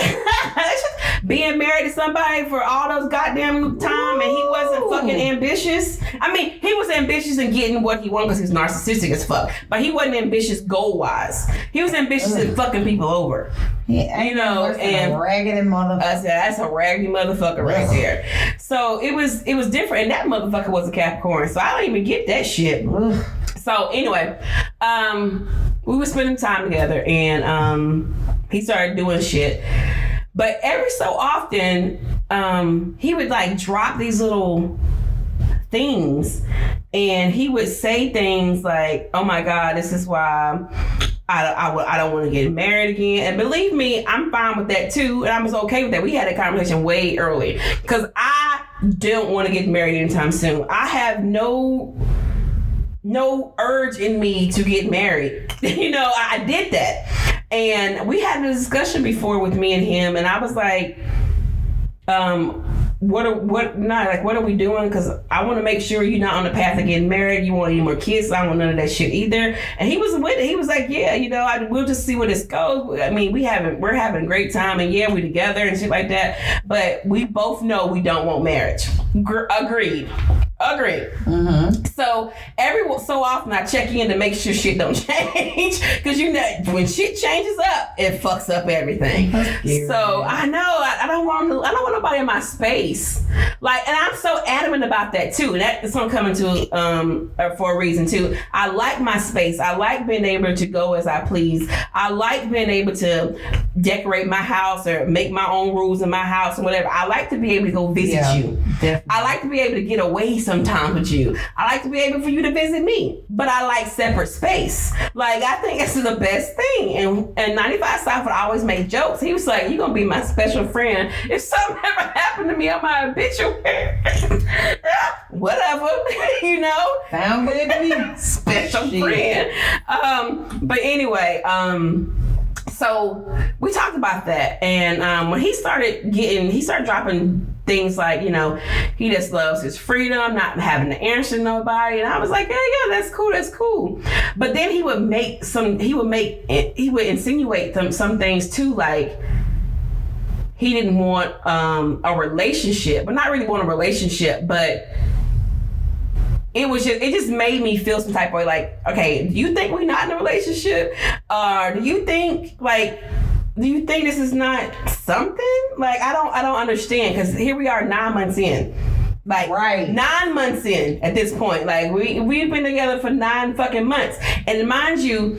Being married to somebody for all those goddamn time and he wasn't fucking ambitious. I mean, he was ambitious in getting what he wanted because he's narcissistic as fuck. But he wasn't ambitious goal wise. He was ambitious in fucking people over. Yeah, You know, and- a raggedy motherfucker. I said that's a raggedy motherfucker right there. So it was it was different, and that motherfucker was a Capricorn. So I don't even get that shit. So anyway, um, we were spending time together, and um, he started doing shit. But every so often, um, he would like drop these little things, and he would say things like, "Oh my God, this is why." I, I, I don't want to get married again. And believe me, I'm fine with that too. And I was okay with that. We had a conversation way early because I don't want to get married anytime soon. I have no no urge in me to get married. you know, I, I did that. And we had a discussion before with me and him, and I was like, um, what are what not like what are we doing? Because I want to make sure you're not on the path of getting married. You want any more kids? I don't want none of that shit either. And he was with it. He was like, yeah, you know, I, we'll just see where this goes. I mean, we haven't we're having a great time, and yeah, we together and shit like that. But we both know we don't want marriage. Gr- agreed. Agreed. Mm-hmm. So so often I check in to make sure shit don't change because you know when shit changes up, it fucks up everything. So I know I, I don't want I don't want nobody in my space. Like, and I'm so adamant about that too. And that's what I'm coming to um uh, for a reason too. I like my space. I like being able to go as I please. I like being able to decorate my house or make my own rules in my house or whatever. I like to be able to go visit Yeah, you. definitely. I like to be able to get away sometimes with you. I like to be able for you to visit me. But I like separate space. Like I think this is the best thing. And and 95 South would always make jokes. He was like, You're gonna be my special friend. If something ever happened to me on my obituary, whatever, you know? Sound good to me. special Shit. friend. Um, but anyway, um, so we talked about that, and um, when he started getting, he started dropping things like, you know, he just loves his freedom, not having to answer nobody, and I was like, yeah, yeah, that's cool, that's cool. But then he would make some, he would make, he would insinuate some some things too, like he didn't want um, a relationship, but not really want a relationship, but it was just it just made me feel some type of way like okay do you think we're not in a relationship or do you think like do you think this is not something? Like i don't i don't understand because here we are nine months in. Like Right. nine months in at this point. Like we we've been together for nine fucking months. And mind you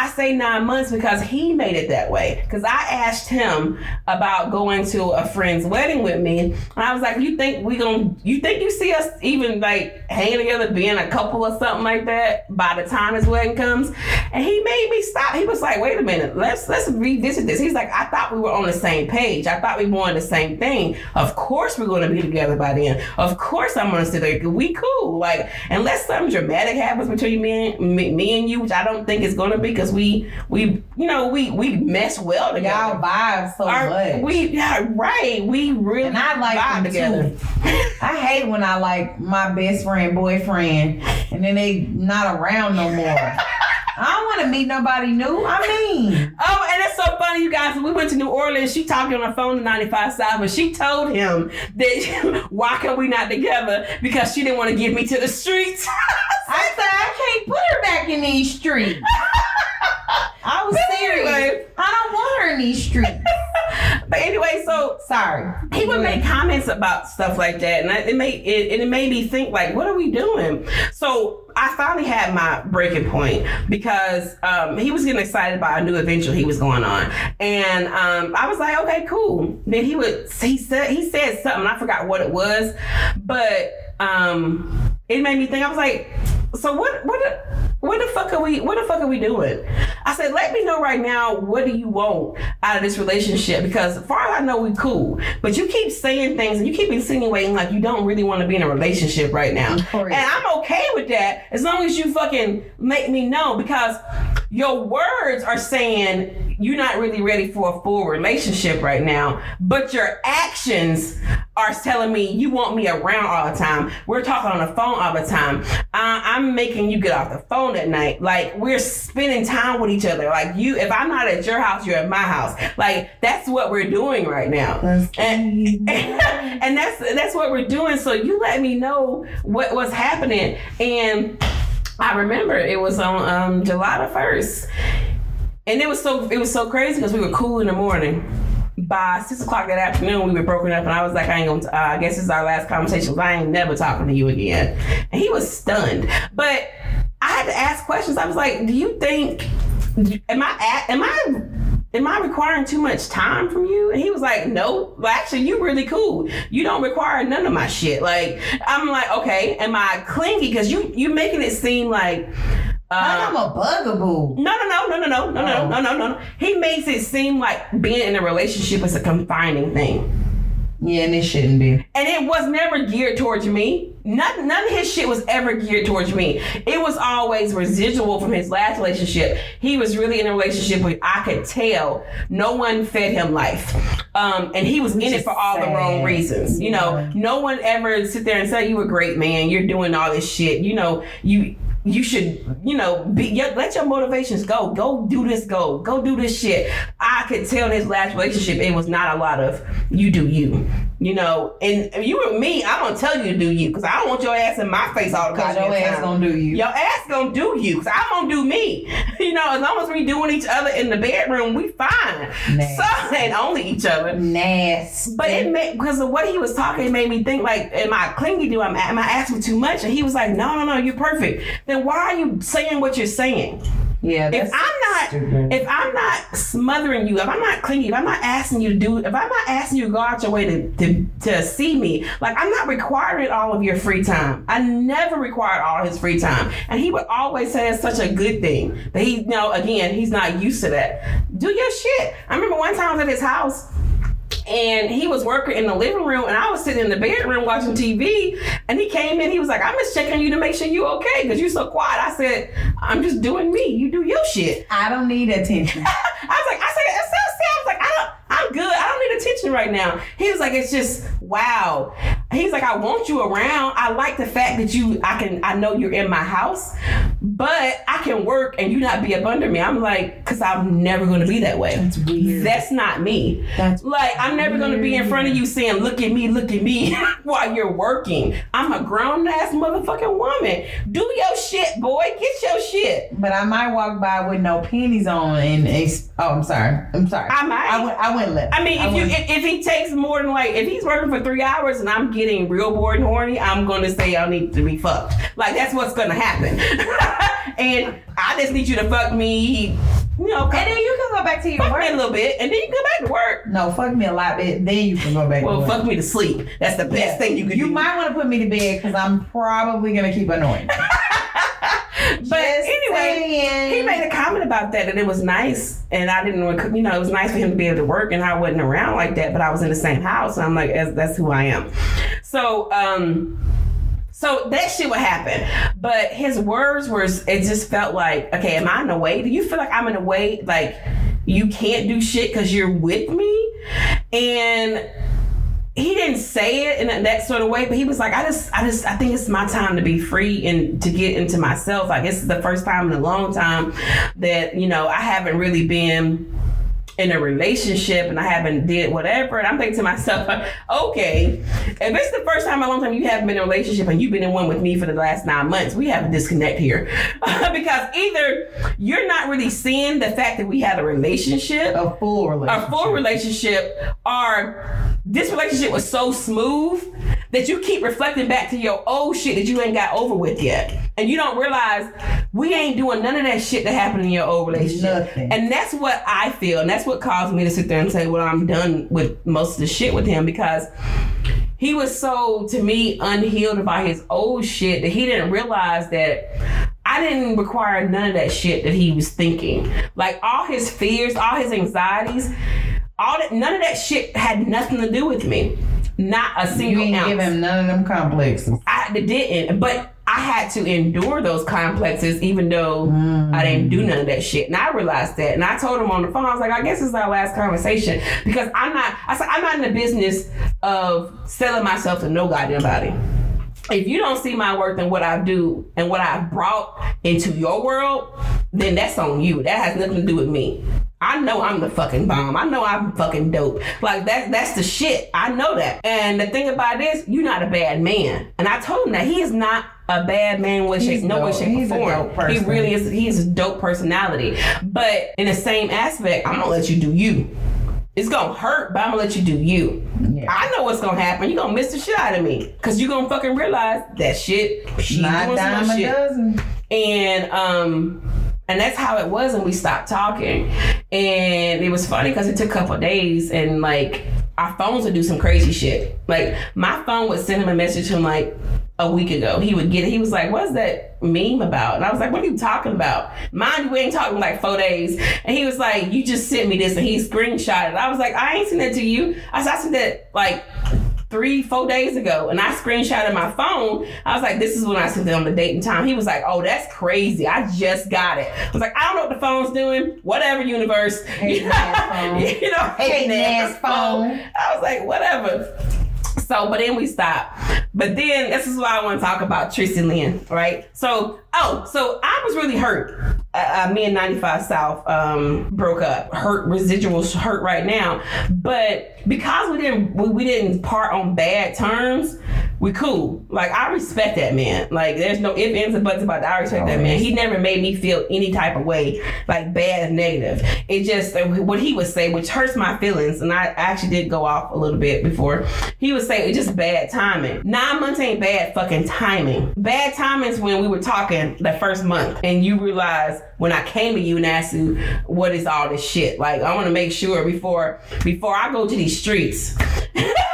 I say nine months because he made it that way. Because I asked him about going to a friend's wedding with me, and I was like, "You think we gonna? You think you see us even like hanging together, being a couple or something like that by the time his wedding comes?" And he made me stop. He was like, "Wait a minute, let's let's revisit this." He's like, "I thought we were on the same page. I thought we wanted the same thing. Of course we're gonna be together by then. Of course I'm gonna sit there. We cool. Like unless something dramatic happens between me and me, me and you, which I don't think is gonna be, because we we you know we we mess well together. Y'all vibe so Our- much. we yeah, right. We really and I like vibe together. too. I hate when I like my best friend, boyfriend, and then they not around no more. I don't want to meet nobody new. I mean, Oh, and it's so funny, you guys. We went to New Orleans, she talked on the phone to 95 South, and she told him that why can we not together because she didn't want to give me to the streets. I said I can't put her back in these streets. I was serious. Anyway. I don't want her in these streets. but anyway, so Sorry. he would make comments about stuff like that, and it made it, and it made me think like, what are we doing? So I finally had my breaking point because um, he was getting excited about a new adventure he was going on, and um, I was like, okay, cool. Then he would he said he said something I forgot what it was, but um, it made me think. I was like, so what what. What the fuck are we? What the fuck are we doing? I said, let me know right now. What do you want out of this relationship? Because as far as I know, we cool. But you keep saying things and you keep insinuating like you don't really want to be in a relationship right now. And I'm okay with that as long as you fucking make me know because your words are saying you're not really ready for a full relationship right now, but your actions are telling me you want me around all the time. We're talking on the phone all the time. Uh, I'm making you get off the phone at night. Like we're spending time with each other. Like you, if I'm not at your house, you're at my house. Like that's what we're doing right now. And, and that's that's what we're doing. So you let me know what what's happening. And I remember it was on um, July the first, and it was so it was so crazy because we were cool in the morning. By six o'clock that afternoon, we were broken up, and I was like, "I ain't gonna. Uh, I guess this is our last conversation. I ain't never talking to you again." And he was stunned, but I had to ask questions. I was like, "Do you think? Am I? Am I?" Am I requiring too much time from you? And he was like, No, well, actually, you really cool. You don't require none of my shit. Like, I'm like, okay, am I clingy? Because you you making it seem like I'm a bugaboo. no, no, no, no, no, no, no, no, no, no, no. He makes it seem like being in a relationship is a confining thing. Yeah, and it shouldn't be. And it was never geared towards me. None, none of his shit was ever geared towards me. It was always residual from his last relationship. He was really in a relationship where I could tell no one fed him life. Um, and he was in it for all the wrong reasons. You know, Yeah. no one ever sit there and say you a great man. You're doing all this shit. You know, you you should you know be let your motivations go. Go do this. Go go do this shit. I could tell in his last relationship it was not a lot of you do you. You know, and if you were me, I'm gonna tell you to do you because I don't want your ass in my face all the time. your ass time. gonna do you. Your ass gonna do you, cause I'm gonna do me. You know, as long as we doing each other in the bedroom, we fine. Nasty. So and only each other. Nasty. But it made because of what he was talking, it made me think like, am I clingy? Do I am I asking too much? And he was like, no, no, no, you're perfect. Then why are you saying what you're saying? Yeah, If I'm not, stupid. if I'm not smothering you, if I'm not clingy, if I'm not asking you to do, if I'm not asking you to go out your way to, to, to see me, like I'm not requiring all of your free time. I never required all his free time. And he would always say it's such a good thing that he, you know, again, he's not used to that. Do your shit. I remember one time I was at his house and he was working in the living room and I was sitting in the bedroom watching TV and he came in he was like I'm just checking you to make sure you okay because you're so quiet. I said I'm just doing me. You do your shit. I don't need attention. I was like I said I was like I don't I'm good. I don't need attention right now. He was like it's just wow he's like I want you around I like the fact that you I can I know you're in my house but I can work and you not be up under me I'm like because I'm never going to be that way That's weird. that's not me That's like I'm never gonna be in front of you saying, "Look at me, look at me," while you're working. I'm a grown ass motherfucking woman. Do your shit, boy. Get your shit. But I might walk by with no panties on and it's oh I'm sorry. I'm sorry. I might. I went I went left. I mean, if you if, if he takes more than like if he's working for three hours and I'm getting real bored and horny, I'm gonna say y'all need to be fucked. Like that's what's gonna happen. and I just need you to fuck me, you know, and then you can go back to your fuck me a little bit, and then you can go back to work. No, fuck me a lot bit. Then you can go back Well, to work. Well fuck me to sleep. That's the best Yeah. thing you can You do. might want to put me to bed because I'm probably gonna keep annoying. but anyway, saying. he made a comment about that that it was nice. And i didn't you know it was nice for him to be able to work and i wasn't around like that but i was in the same house and i'm like that's, that's who i am. So um so that shit would happen. But his words were it just felt like okay am i in a way? Do you feel like i'm in a way? Like you can't do shit because you're with me? And he didn't say it in that- sort of way, but he was like, I just, I just, I think it's my time to be free and to get into myself. Like, this is the first time in a long time that, you know, I haven't really been in a relationship and I haven't did whatever. And I'm thinking to myself, okay, if it's the first time in a long time you haven't been in a relationship and you've been in one with me for the last nine months, we have a disconnect here. because either you're not really seeing the fact that we had a relationship a full relationship. a full relationship or this relationship was so smooth that you keep reflecting back to your old shit that you ain't got over with yet. And you don't realize we ain't doing none of that shit that happened in your old relationship. Nothing. And that's what I feel. And that's what caused me to sit there and say, well, I'm done with most of the shit with him because he was so, to me, unhealed about his old shit that he didn't realize that I didn't require none of that shit that he was thinking. Like all his fears, all his anxieties, all that, none of that shit had nothing to do with me. Not a You single ain't ounce. give him none of them complexes. I didn't, but I had to endure those complexes, even though I didn't do none of that shit. And I realized that, and I told him on the phone, I was like, I guess this is our last conversation because I'm not. I said I'm not in the business of selling myself to no goddamn body. If you don't see my worth and what I do and what I've brought into your world, then that's on you. That has nothing to do with me. I know I'm the fucking bomb. I know I'm fucking dope. Like that that's the shit. I know that. And the thing about this, you're not a bad man. And I told him that he is not a bad man with shape, no way, shape, He's a form. dope person. He really is he's a dope personality. But in the same aspect, I'm gonna let you do you. It's gonna hurt, but I'm gonna let you do you. Yeah. I know what's gonna happen. You're gonna miss the shit out of me. Cause you're gonna fucking realize that shit. She's Not doing some shit dozen. and um and that's how it was and we stopped talking. And it was funny because it took a couple days and like our phones would do some crazy shit. Like my phone would send him a message from like a week ago. He would get it. He was like what's that meme about? And i was like what are you talking about? Mind you we ain't talking like four days. And he was like you just sent me this and he screenshot it i was like i ain't sent that to you. I i sent that like three, four days ago, and I screenshotted my phone. I was like, "This is when I sent them the date and time." He was like, "Oh, that's crazy! I just got it." I was like, "I don't know what the phone's doing. Whatever, universe." Phone. you know, Hating ass phone. I was like, "Whatever." So, but then we stopped. But then this is why I want to talk about Tracy Lynn, right? So, oh, so I was really hurt. Uh, me and 95 South um, broke up. Hurt, residual hurt right now. But because we didn't, we, we didn't part on bad terms. We cool. Like I respect that man. Like there's no ifs, ands, and buts about that. I respect that man. He never made me feel any type of way, like bad or negative. It just uh, what he would say, which hurts my feelings, and I actually did go off a little bit before. He would say it's just bad timing. Nine months ain't bad fucking timing. Bad timing is when we were talking that first month, and you realize when I came to you and asked you what is all this shit. Like I want to make sure before before I go to these streets.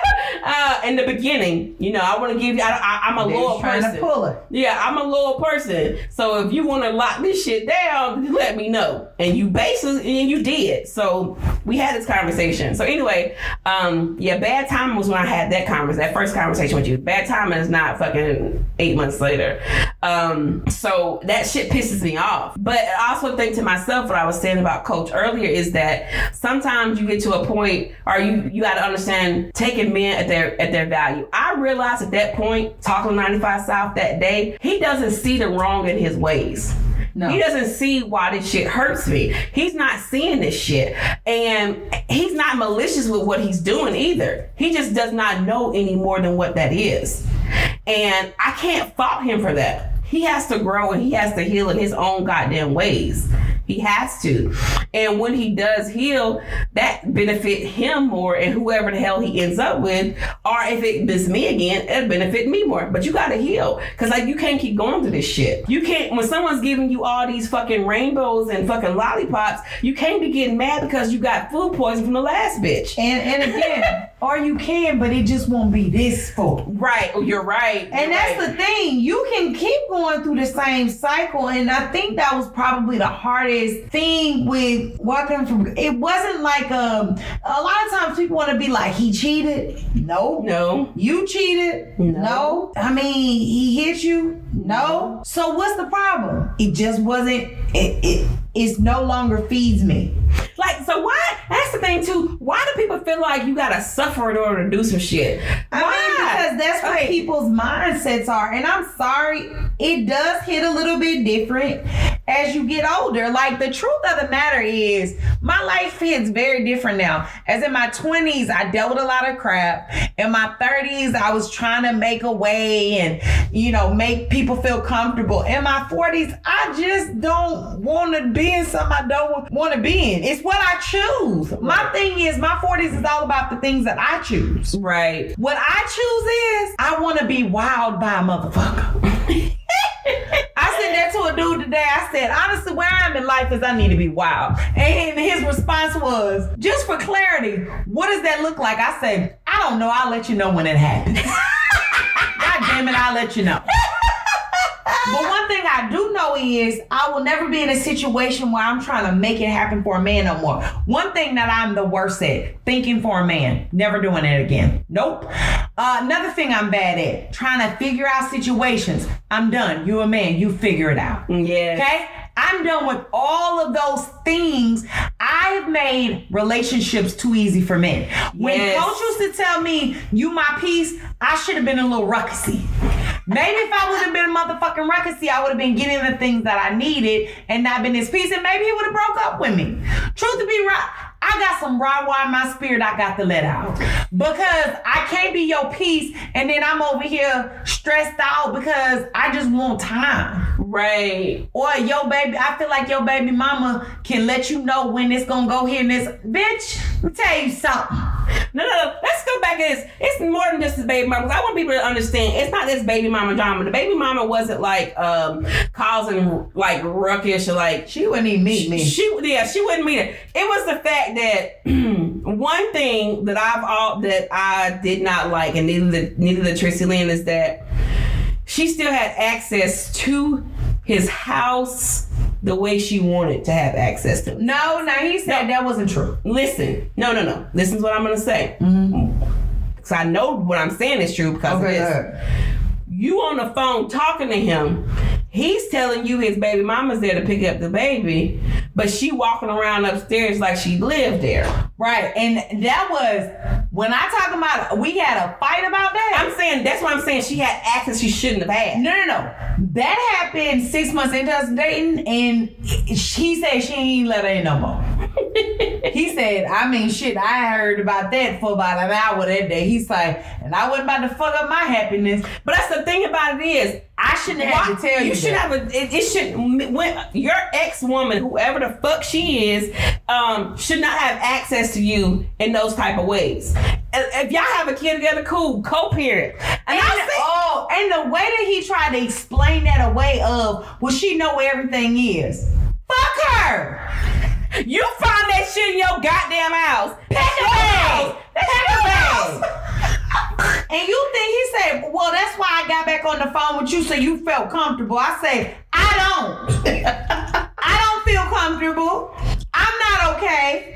uh, in the beginning, you know, I want to give you. I, I, I'm a They was loyal trying person. to pull it. Yeah, I'm a loyal person. So if you want to lock this shit down, let me know. And you basically, and you did. So we had this conversation. So anyway, um, yeah, bad timing was when I had that conversation, that first conversation with you. Bad timing is not fucking eight months later. Um, so that shit pisses me off. But I also think to myself what I was saying about coach earlier is that sometimes you get to a point, or you you got to understand taking men at their at their value. I realized at that point, talking 95 South that day, he doesn't see the wrong in his ways. No. He doesn't see why this shit hurts me. He's not seeing this shit. And he's not malicious with what he's doing either. He just does not know any more than what that is. And I can't fault him for that. He has to grow and he has to heal in his own goddamn ways. He has to. And when he does heal, that benefit him more and whoever the hell he ends up with. Or if it is me again, it'll benefit me more. But you gotta heal. Cause like you can't keep going through this shit. You can't when someone's giving you all these fucking rainbows and fucking lollipops, you can't be getting mad because you got food poison from the last bitch. And and again, or you can, but it just won't be this full. Right. Oh, you're right. And that's the thing. You can keep going through the same cycle. And I think that was probably the hardest thing with walking from it wasn't like um a lot of times people want to be like he cheated. No. No. You cheated? No. I mean, he hit you? No. So what's the problem? It just wasn't it it it's no longer feeds me. Like, so why? That's the thing too. Why do people feel like you gotta suffer in order to do some shit? I Why? mean, because that's what Like- people's mindsets are. And I'm sorry, it does hit a little bit different as you get older. Like, the truth of the matter is, my life hits very different now. As in my 20s, I dealt with a lot of crap. In my 30s, I was trying to make a way and, you know, make people feel comfortable. In my 40s, I just don't want to be in something I don't want to be in. It's what I choose. My thing is, my 40s is all about the things that I choose. Right. What I choose is I want to be wild by a motherfucker. I said that to a dude today. I said, honestly, where I am in life is I need to be wild. And his response was, just for clarity, what does that look like? I said, I don't know. I'll let you know when it happens. God damn it, I'll let you know. But one thing I do know is I will never be in a situation where I'm trying to make it happen for a man no more. One thing that I'm the worst at, thinking for a man. Never doing it again. Nope. Uh, another thing I'm bad at, trying to figure out situations. I'm done. You a man. You figure it out. Yeah. Okay? I'm done with all of those things. I've made relationships too easy for men. When Yes. coach used to tell me, you my piece, I should have been a little ruckusy. Maybe if I would have been a motherfucking record, see, I would have been getting the things that I needed and not been this piece, and maybe he would have broke up with me. Truth to be right, I got some raw wire in my spirit I got to let out. Because I can't be your piece and then I'm over here stressed out because I just want time. Right. Or your baby, I feel like your baby mama can let you know when it's gonna go here and this. Bitch, let me tell you something. No, no, no. Let's go back to this. It's more than just this baby mama. I want people to understand it's not this baby mama drama. The baby mama wasn't like um causing like ruckus or like She wouldn't even meet me. She yeah, she wouldn't meet it. It was the fact that one thing that I've all that I did not like, and neither the neither the Tracy Lynn is that she still had access to his house the way she wanted to have access to. it. no, now he said No. that wasn't true. Listen, no, no, no. Listen to what I'm gonna say. Mm-hmm. because I know what I'm saying is true because of this. You on the phone talking to him. He's telling you his baby mama's there to pick up the baby, but she walking around upstairs like she lived there. Right. And that was when I talk about we had a fight about that. I'm saying that's why I'm saying she had access she shouldn't have had. No, no, no. That happened six months into us dating, and she said she ain't let her in no more. he said, I mean, shit, I heard about that for about an hour that day. He's like, and I wasn't about to fuck up my happiness. But that's the thing about it is, I shouldn't have to tell you. You should that. have a. It, it should when your ex woman, whoever the fuck she is, um, should not have access to you in those type of ways. If y'all have a kid together, cool, co-parent. And And, I say, oh, and the way that he tried to explain that away of, well, she know where everything is. Fuck her. you find that shit in your goddamn house. Pack Your a house. bag. That's Pack your a house. bag. And you think he said, well, that's why I got back on the phone with you so you felt comfortable. I say, I don't. I don't feel comfortable. I'm not okay.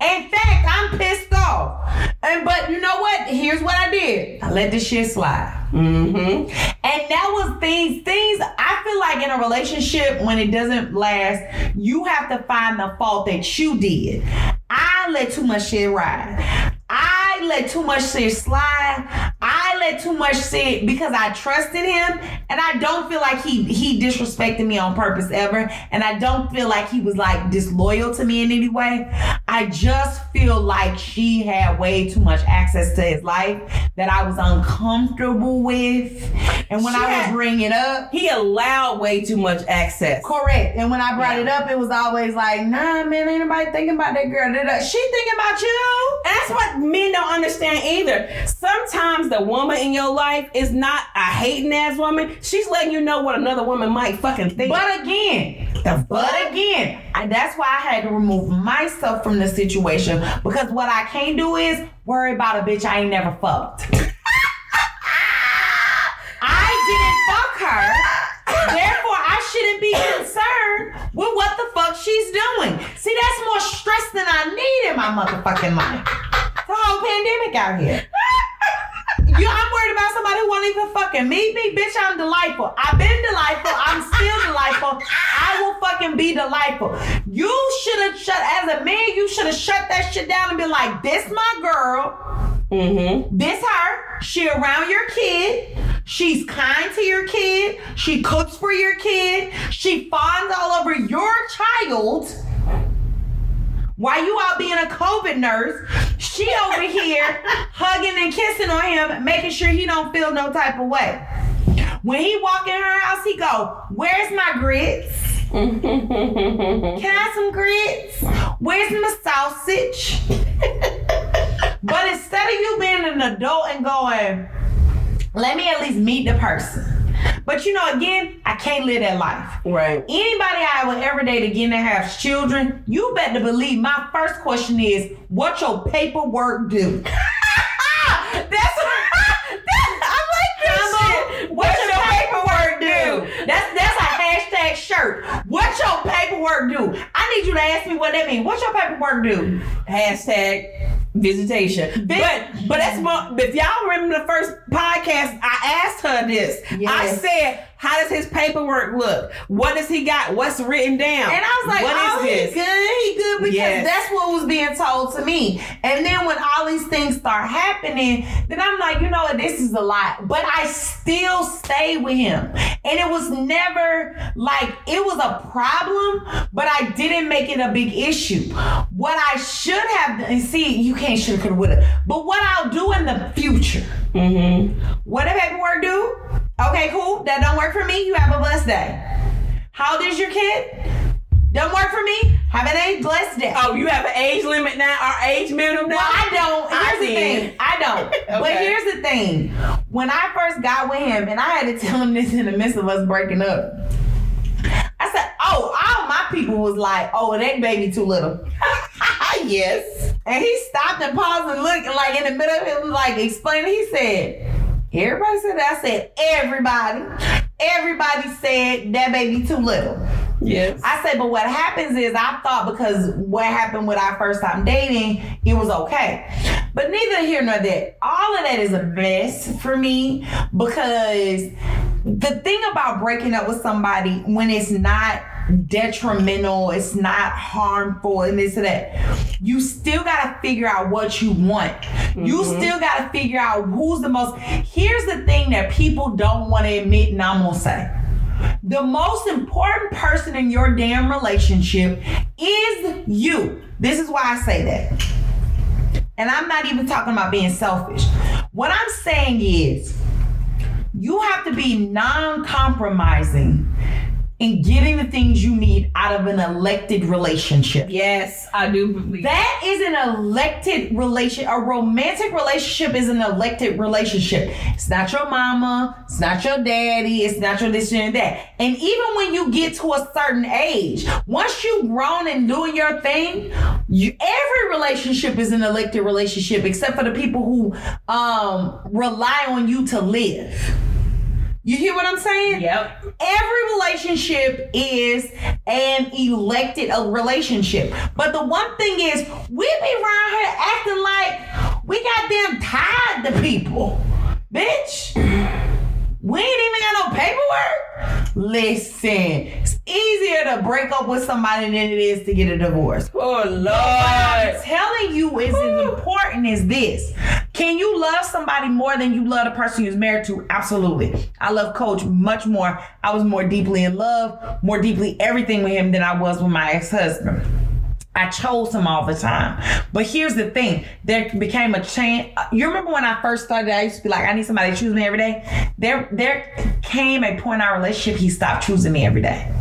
In fact, I'm pissed off. And but you know what? Here's what I did. I let this shit slide. Mm-hmm. And that was things, things I feel like in a relationship when it doesn't last, you have to find the fault that you did. I let too much shit ride. I let too much shit slide. I let too much shit because I trusted him and I don't feel like he he disrespected me on purpose ever. And I don't feel like he was like disloyal to me in any way. I just feel like she had way too much access to his life that I was uncomfortable with. And when She I had- was bringing it up, He allowed way too much access. correct. And when I brought Yeah. it up, it was always like, nah, man, ain't nobody thinking about that girl. She thinking about you. And that's what men don't understand either. Sometimes the woman in your life is not a hating ass woman. She's letting you know what another woman might fucking think. But again, the But again, I, that's why I had to remove myself from the situation because what I can't do is worry about a bitch I ain't never fucked. I didn't fuck her. Therefore, I shouldn't be concerned with what the fuck she's doing. See, that's more stress than I need in my motherfucking life. It's a whole pandemic out here. You, I'm worried about somebody who won't even fucking meet me. Bitch, I'm delightful. I've been delightful. I'm still delightful. I will fucking be delightful. You should have shut, as a man, you should have shut that shit down and been like, this my girl. mm-hmm. This her. She around your kid. She's kind to your kid. She cooks for your kid. She fawns all over your child. While you out being a COVID nurse, she over here hugging and kissing on him, making sure he don't feel no type of way. When he walk in her house, he go, "Where's my grits? Can I have some grits? Where's my sausage?" but instead of you being an adult and going, "Let me at least meet the person," but you know, again, I can't live that life. right. Anybody I would ever date again that has children, you better believe my first question is, what your paperwork do? That's I like shit. What your paperwork do? That's that's a hashtag shirt. What your paperwork do? I need you to ask me what that means. What your paperwork do? Hashtag visitation. But but that's more if y'all remember the first podcast, I asked her this. I said, How does his paperwork look? What does he got? What's written down? And I was like, What is oh, this? he good, he good, because Yes. that's what was being told to me. And then when all these things start happening, then I'm like, you know what, this is a lot. But I still stay with him. And it was never like, it was a problem, but I didn't make it a big issue. What I should have, done, see, you can't should have, would have, but what I'll do in the future, Mm-hmm. what the paperwork do? Okay, cool. That don't work for me. You have a blessed day. How old is your kid? Don't work for me. Have an age blessed day. Oh, you have an age limit now, our age minimum now? Well, I don't. I Here's the thing. I don't. But here's the thing. When I first got with him, and I had to tell him this in the midst of us breaking up, I said, "Oh, all my people was like, oh, that baby too little." yes. And he stopped and paused and looked, and like in the middle of it, was like explaining. He said, "Everybody said that." I said, "Everybody, everybody said that baby too little." Yes. I said, but what happens is I thought because what happened with our first time dating, it was okay. But neither here nor there. All of that is a mess for me because the thing about breaking up with somebody when it's not detrimental, it's not harmful, and this and that, you still gotta figure out what you want. You mm-hmm. still gotta figure out who's the most. Here's the thing that people don't want to admit, and I'm gonna say. The most important person in your damn relationship is you. This is why I say that. And I'm not even talking about being selfish. What I'm saying is, you have to be non compromising in getting the things you need out of an elected relationship. Yes, I do believe That is an elected relation. A romantic relationship is an elected relationship. It's not your mama. It's not your daddy. It's not your this and that. And even when you get to a certain age, once you've grown and doing your thing, you, every relationship is an elected relationship, except for the people who um, rely on you to live. You hear what I'm saying? Yep. Every relationship is an elected a relationship. But the one thing is, we be around here acting like we got them tied to people. Bitch, we ain't even got no paperwork. Listen, it's easier to break up with somebody than it is to get a divorce. Oh What I'm Lord. telling you is as important as this. Can you love somebody more than you love the person you're married to? Absolutely. I love Coach much more. I was more deeply in love, more deeply everything with him than I was with my ex-husband. I chose him all the time. But here's the thing. There became a change. You remember when I first started, I used to be like, I need somebody to choose me every day. There, there came a point in our relationship, he stopped choosing me every day.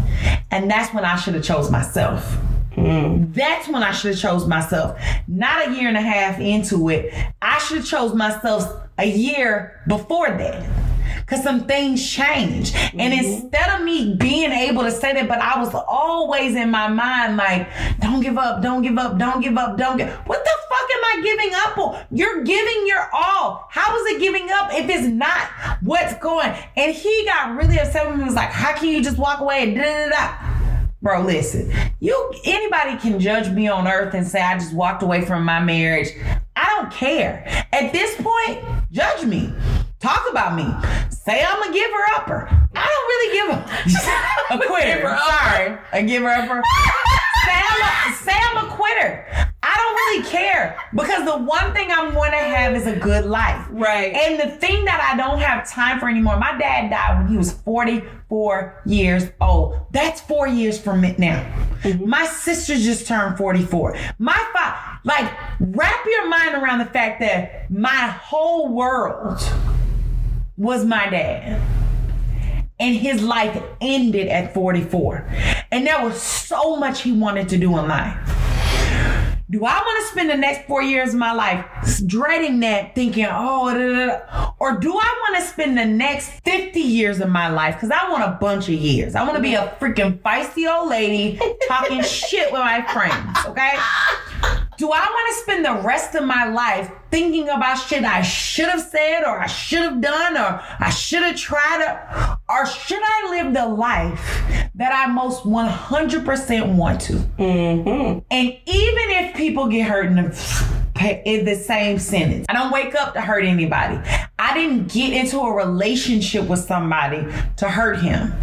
And that's when I should have chose myself. Mm. That's when I should have chose myself. Not a year and a half into it. I should have chose myself a year before that. Cause some things changed. And mm-hmm. instead of me being able to say that, but I was always in my mind like, don't give up, don't give up, don't give up, don't give what the fuck am I giving up on? You're giving your all. How is it giving up if it's not what's going? And he got really upset with me. He was like, how can you just walk away and da da da? Bro, listen. You anybody can judge me on earth and say I just walked away from my marriage. I don't care. At this point, judge me. Talk about me. Say I'm a giver upper. I don't really give a, a quitter. upper. Sorry, a giver upper. say, I'm a, say I'm a quitter. I don't really care because the one thing I'm going to have is a good life. Right. And the thing that I don't have time for anymore, my dad died when he was 44 years old. That's four years from it now. Mm-hmm. My sister just turned 44. My father, like, wrap your mind around the fact that my whole world was my dad. And his life ended at 44. And there was so much he wanted to do in life. Do I want to spend the next four years of my life dreading that, thinking, oh, da, da, da. or do I want to spend the next 50 years of my life? Because I want a bunch of years. I want to be a freaking feisty old lady talking shit with my friends, okay? Do I want to spend the rest of my life thinking about shit I should have said or I should have done or I should have tried to, or should I live the life that I most 100% want to? Mm-hmm. And even if people get hurt in the, in the same sentence, I don't wake up to hurt anybody. I didn't get into a relationship with somebody to hurt him.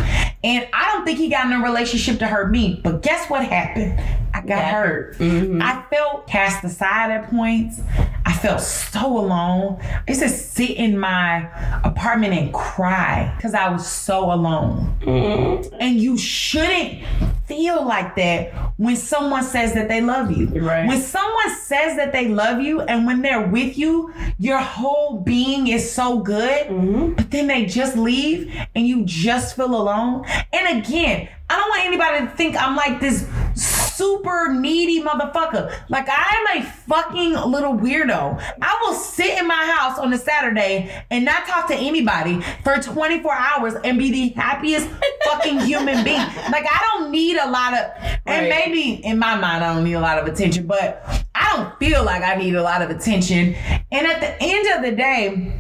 And I don't think he got in a relationship to hurt me. But guess what happened? I got Yeah. hurt. Mm-hmm. I felt cast aside at points. I felt so alone. I used to sit in my apartment and cry because I was so alone. Mm-hmm. And you shouldn't feel like that when someone says that they love you. Right. When someone says that they love you and when they're with you, your whole being is so good, mm-hmm. but then they just leave and you just feel alone. And again, I don't want anybody to think I'm like this super needy motherfucker. Like I am a fucking little weirdo. I will sit in my house on a Saturday and not talk to anybody for 24 hours and be the happiest fucking human being. Like I don't need a lot of and Right. maybe in my mind I don't need a lot of attention, but I don't feel like I need a lot of attention. And at the end of the day,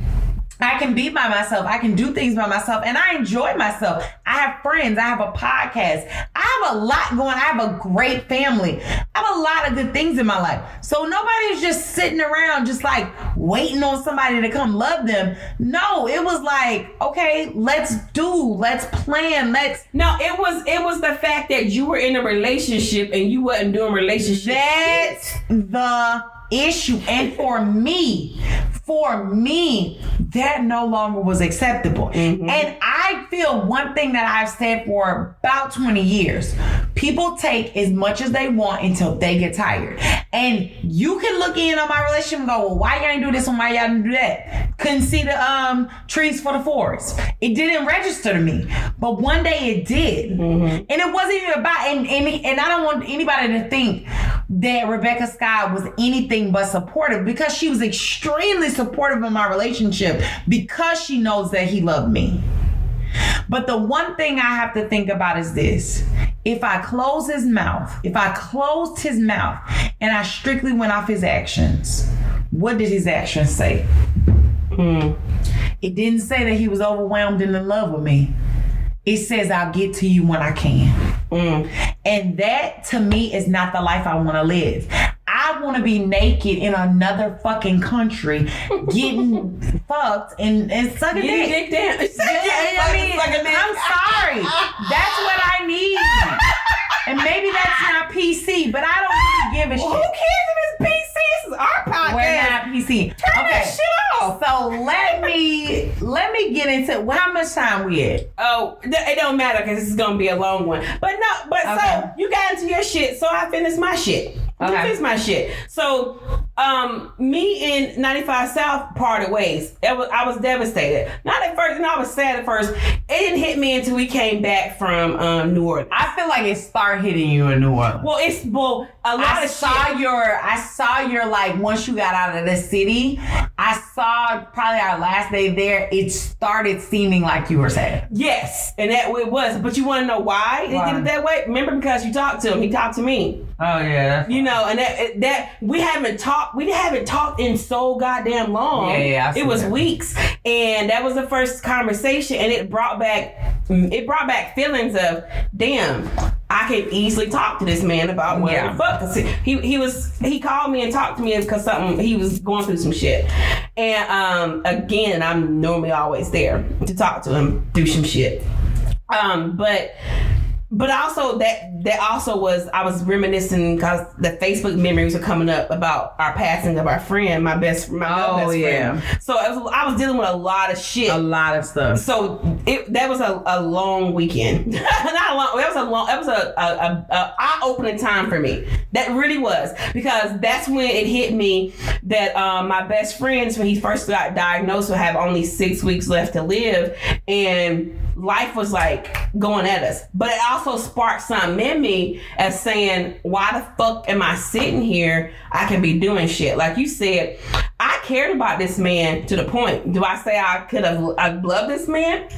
I can be by myself. I can do things by myself and I enjoy myself. I have friends. I have a podcast. I have a lot going. I have a great family. I have a lot of good things in my life. So nobody's just sitting around just like waiting on somebody to come love them. No, it was like, okay, let's do, let's plan, let's No, it was it was the fact that you were in a relationship and you wasn't doing relationship. That's the issue. And for me, for me, that no longer was acceptable. And I feel one thing that I've said for about 20 years people take as much as they want until they get tired. And you can look in on my relationship and go, well, why y'all ain't do this and why y'all didn't do that? Couldn't see the um trees for the forest. It didn't register to me. But one day it did. And it wasn't even about and, and and I don't want anybody to think that Rebecca Scott was anything but supportive because she was extremely supportive of my relationship because she knows that he loved me. But the one thing I have to think about is this. If I close his mouth, if I closed his mouth and I strictly went off his actions, what did his actions say? Hmm. It didn't say that he was overwhelmed and in love with me. It says I'll get to you when I can. Hmm. And that to me is not the life I want to live. I want to be naked in another fucking country, getting fucked and, and sucking dick. dick down. Yeah, I mean, I'm sorry. That's what I need. And maybe that's not PC, but I don't really give a Who shit. Who cares if it's PC? This is our podcast. We're not PC. Turn that shit off. So let me let me get into well, how much time we at? Oh, it don't matter because this is gonna be a long one. But no, but Okay. so you got into your shit, so I finished my shit. Okay. finished my shit. So, um, me and 95 South parted ways. It was, I was devastated. Not at first, and I was sad at first. It didn't hit me until we came back from um, New Orleans. I feel like it started hitting you in New Orleans. well, it's well, a lot I of saw shit. your I saw your like once you got out of the city, I saw probably our last day there, it started seeming like you were sad. Yes, and that it was. But you want to know why, it did it that way? Remember, because you talked to him. He talked to me. Oh yeah. You know, and that that we haven't talked. We haven't talked in so goddamn long. Yeah, yeah, I see it was that. weeks, and that was the first conversation, and it brought back it brought back feelings of damn. I can easily talk to this man about what Yeah. the fuck. 'Cause he he was he called me and talked to me because something he was going through some shit, and um again I'm normally always there to talk to him through some shit, um but but also that that also was I was reminiscing because the Facebook memories were coming up about our passing of our friend, my best my Oh, best yeah. friend. So I was, I was dealing with a lot of shit. A lot of stuff. so it that was a, a long weekend. Not a long. That was a long. That was a, a, a, a eye opening time for me. That really was because that's when it hit me that um, my best friends when he first got diagnosed would have only six weeks left to live, and life was like going at us. But it also sparked something in me as saying, "Why the fuck am I sitting here? I can be doing shit." Like you said, I cared about this man to the point. Do I say I could have I loved this man?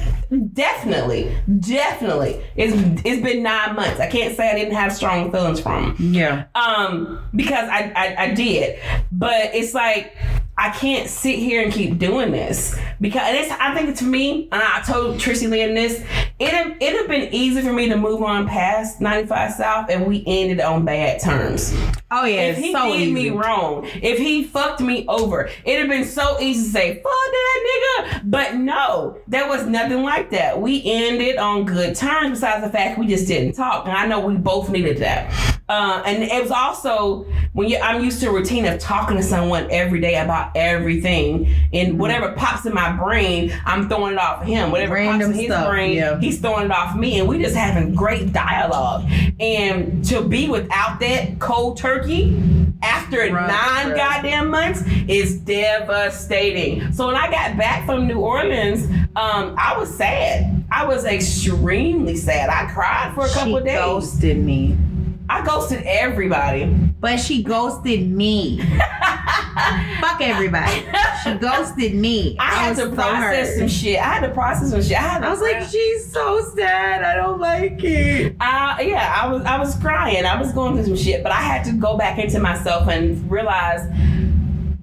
Definitely, definitely. It's it's been nine months. I can't say I didn't have strong feelings from him Yeah. um because I, I I did, but it's like I can't sit here and keep doing this because it's I think to me and I told Trissy Lynn this it it have been easy for me to move on past 95 South and we ended on bad terms. Oh yeah. If he so did easy. me wrong, if he fucked me over, it'd have been so easy to say, fuck that nigga. But no, there was nothing like that. We ended on good terms, besides the fact we just didn't talk. And I know we both needed that. Uh, and it was also when you, I'm used to a routine of talking to someone every day about everything, and whatever pops in my brain, I'm throwing it off of him. Whatever Random pops in his stuff, brain, yeah. he's throwing it off me, and we just having great dialogue. And to be without that cold turkey after Right, nine right. goddamn months is devastating. So when I got back from New Orleans, um, I was sad. I was extremely sad. I cried for a couple days. she days. ghosted me. I ghosted everybody. But she ghosted me. Fuck everybody. She ghosted me. I had was to process hurt. some shit. I had to process some shit. I, had I was like, she's so sad. I don't like it. Uh, yeah, I was I was crying. I was going through some shit, but I had to go back into myself and realize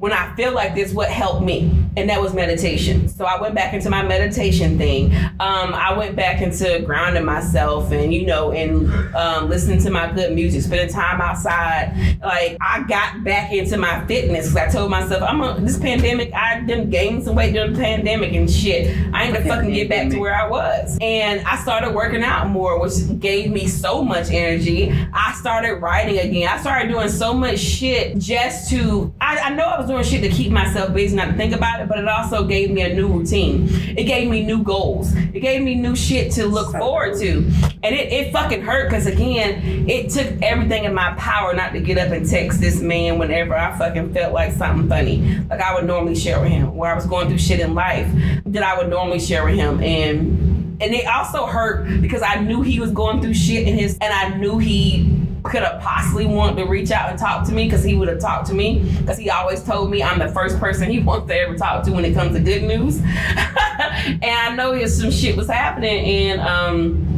when I feel like this, what helped me. and that was meditation. So I went back into my meditation thing. Um, I went back into grounding myself and you know and um, listening to my good music, spending time outside. Like I got back into my fitness because I told myself I'm a, this pandemic. I done gained some weight during the pandemic and shit. I ain't gonna fucking get back to where I was. And I started working out more, which gave me so much energy. I started writing again. I started doing so much shit just to. I, I know I was doing shit to keep myself busy, not to think about it, but it also gave me a new routine. It gave me new goals. It gave me new shit to look forward to. And it, it fucking hurt because again, it took everything in my power not to get up and text this man whenever I fucking felt like something funny. Like I would normally share with him, where I was going through shit in life that I would normally share with him. And and it also hurt because I knew he was going through shit in his and I knew he could have possibly wanted to reach out and talk to me because he would have talked to me because he always told me I'm the first person he wants to ever talk to when it comes to good news. and I know some shit was happening and um,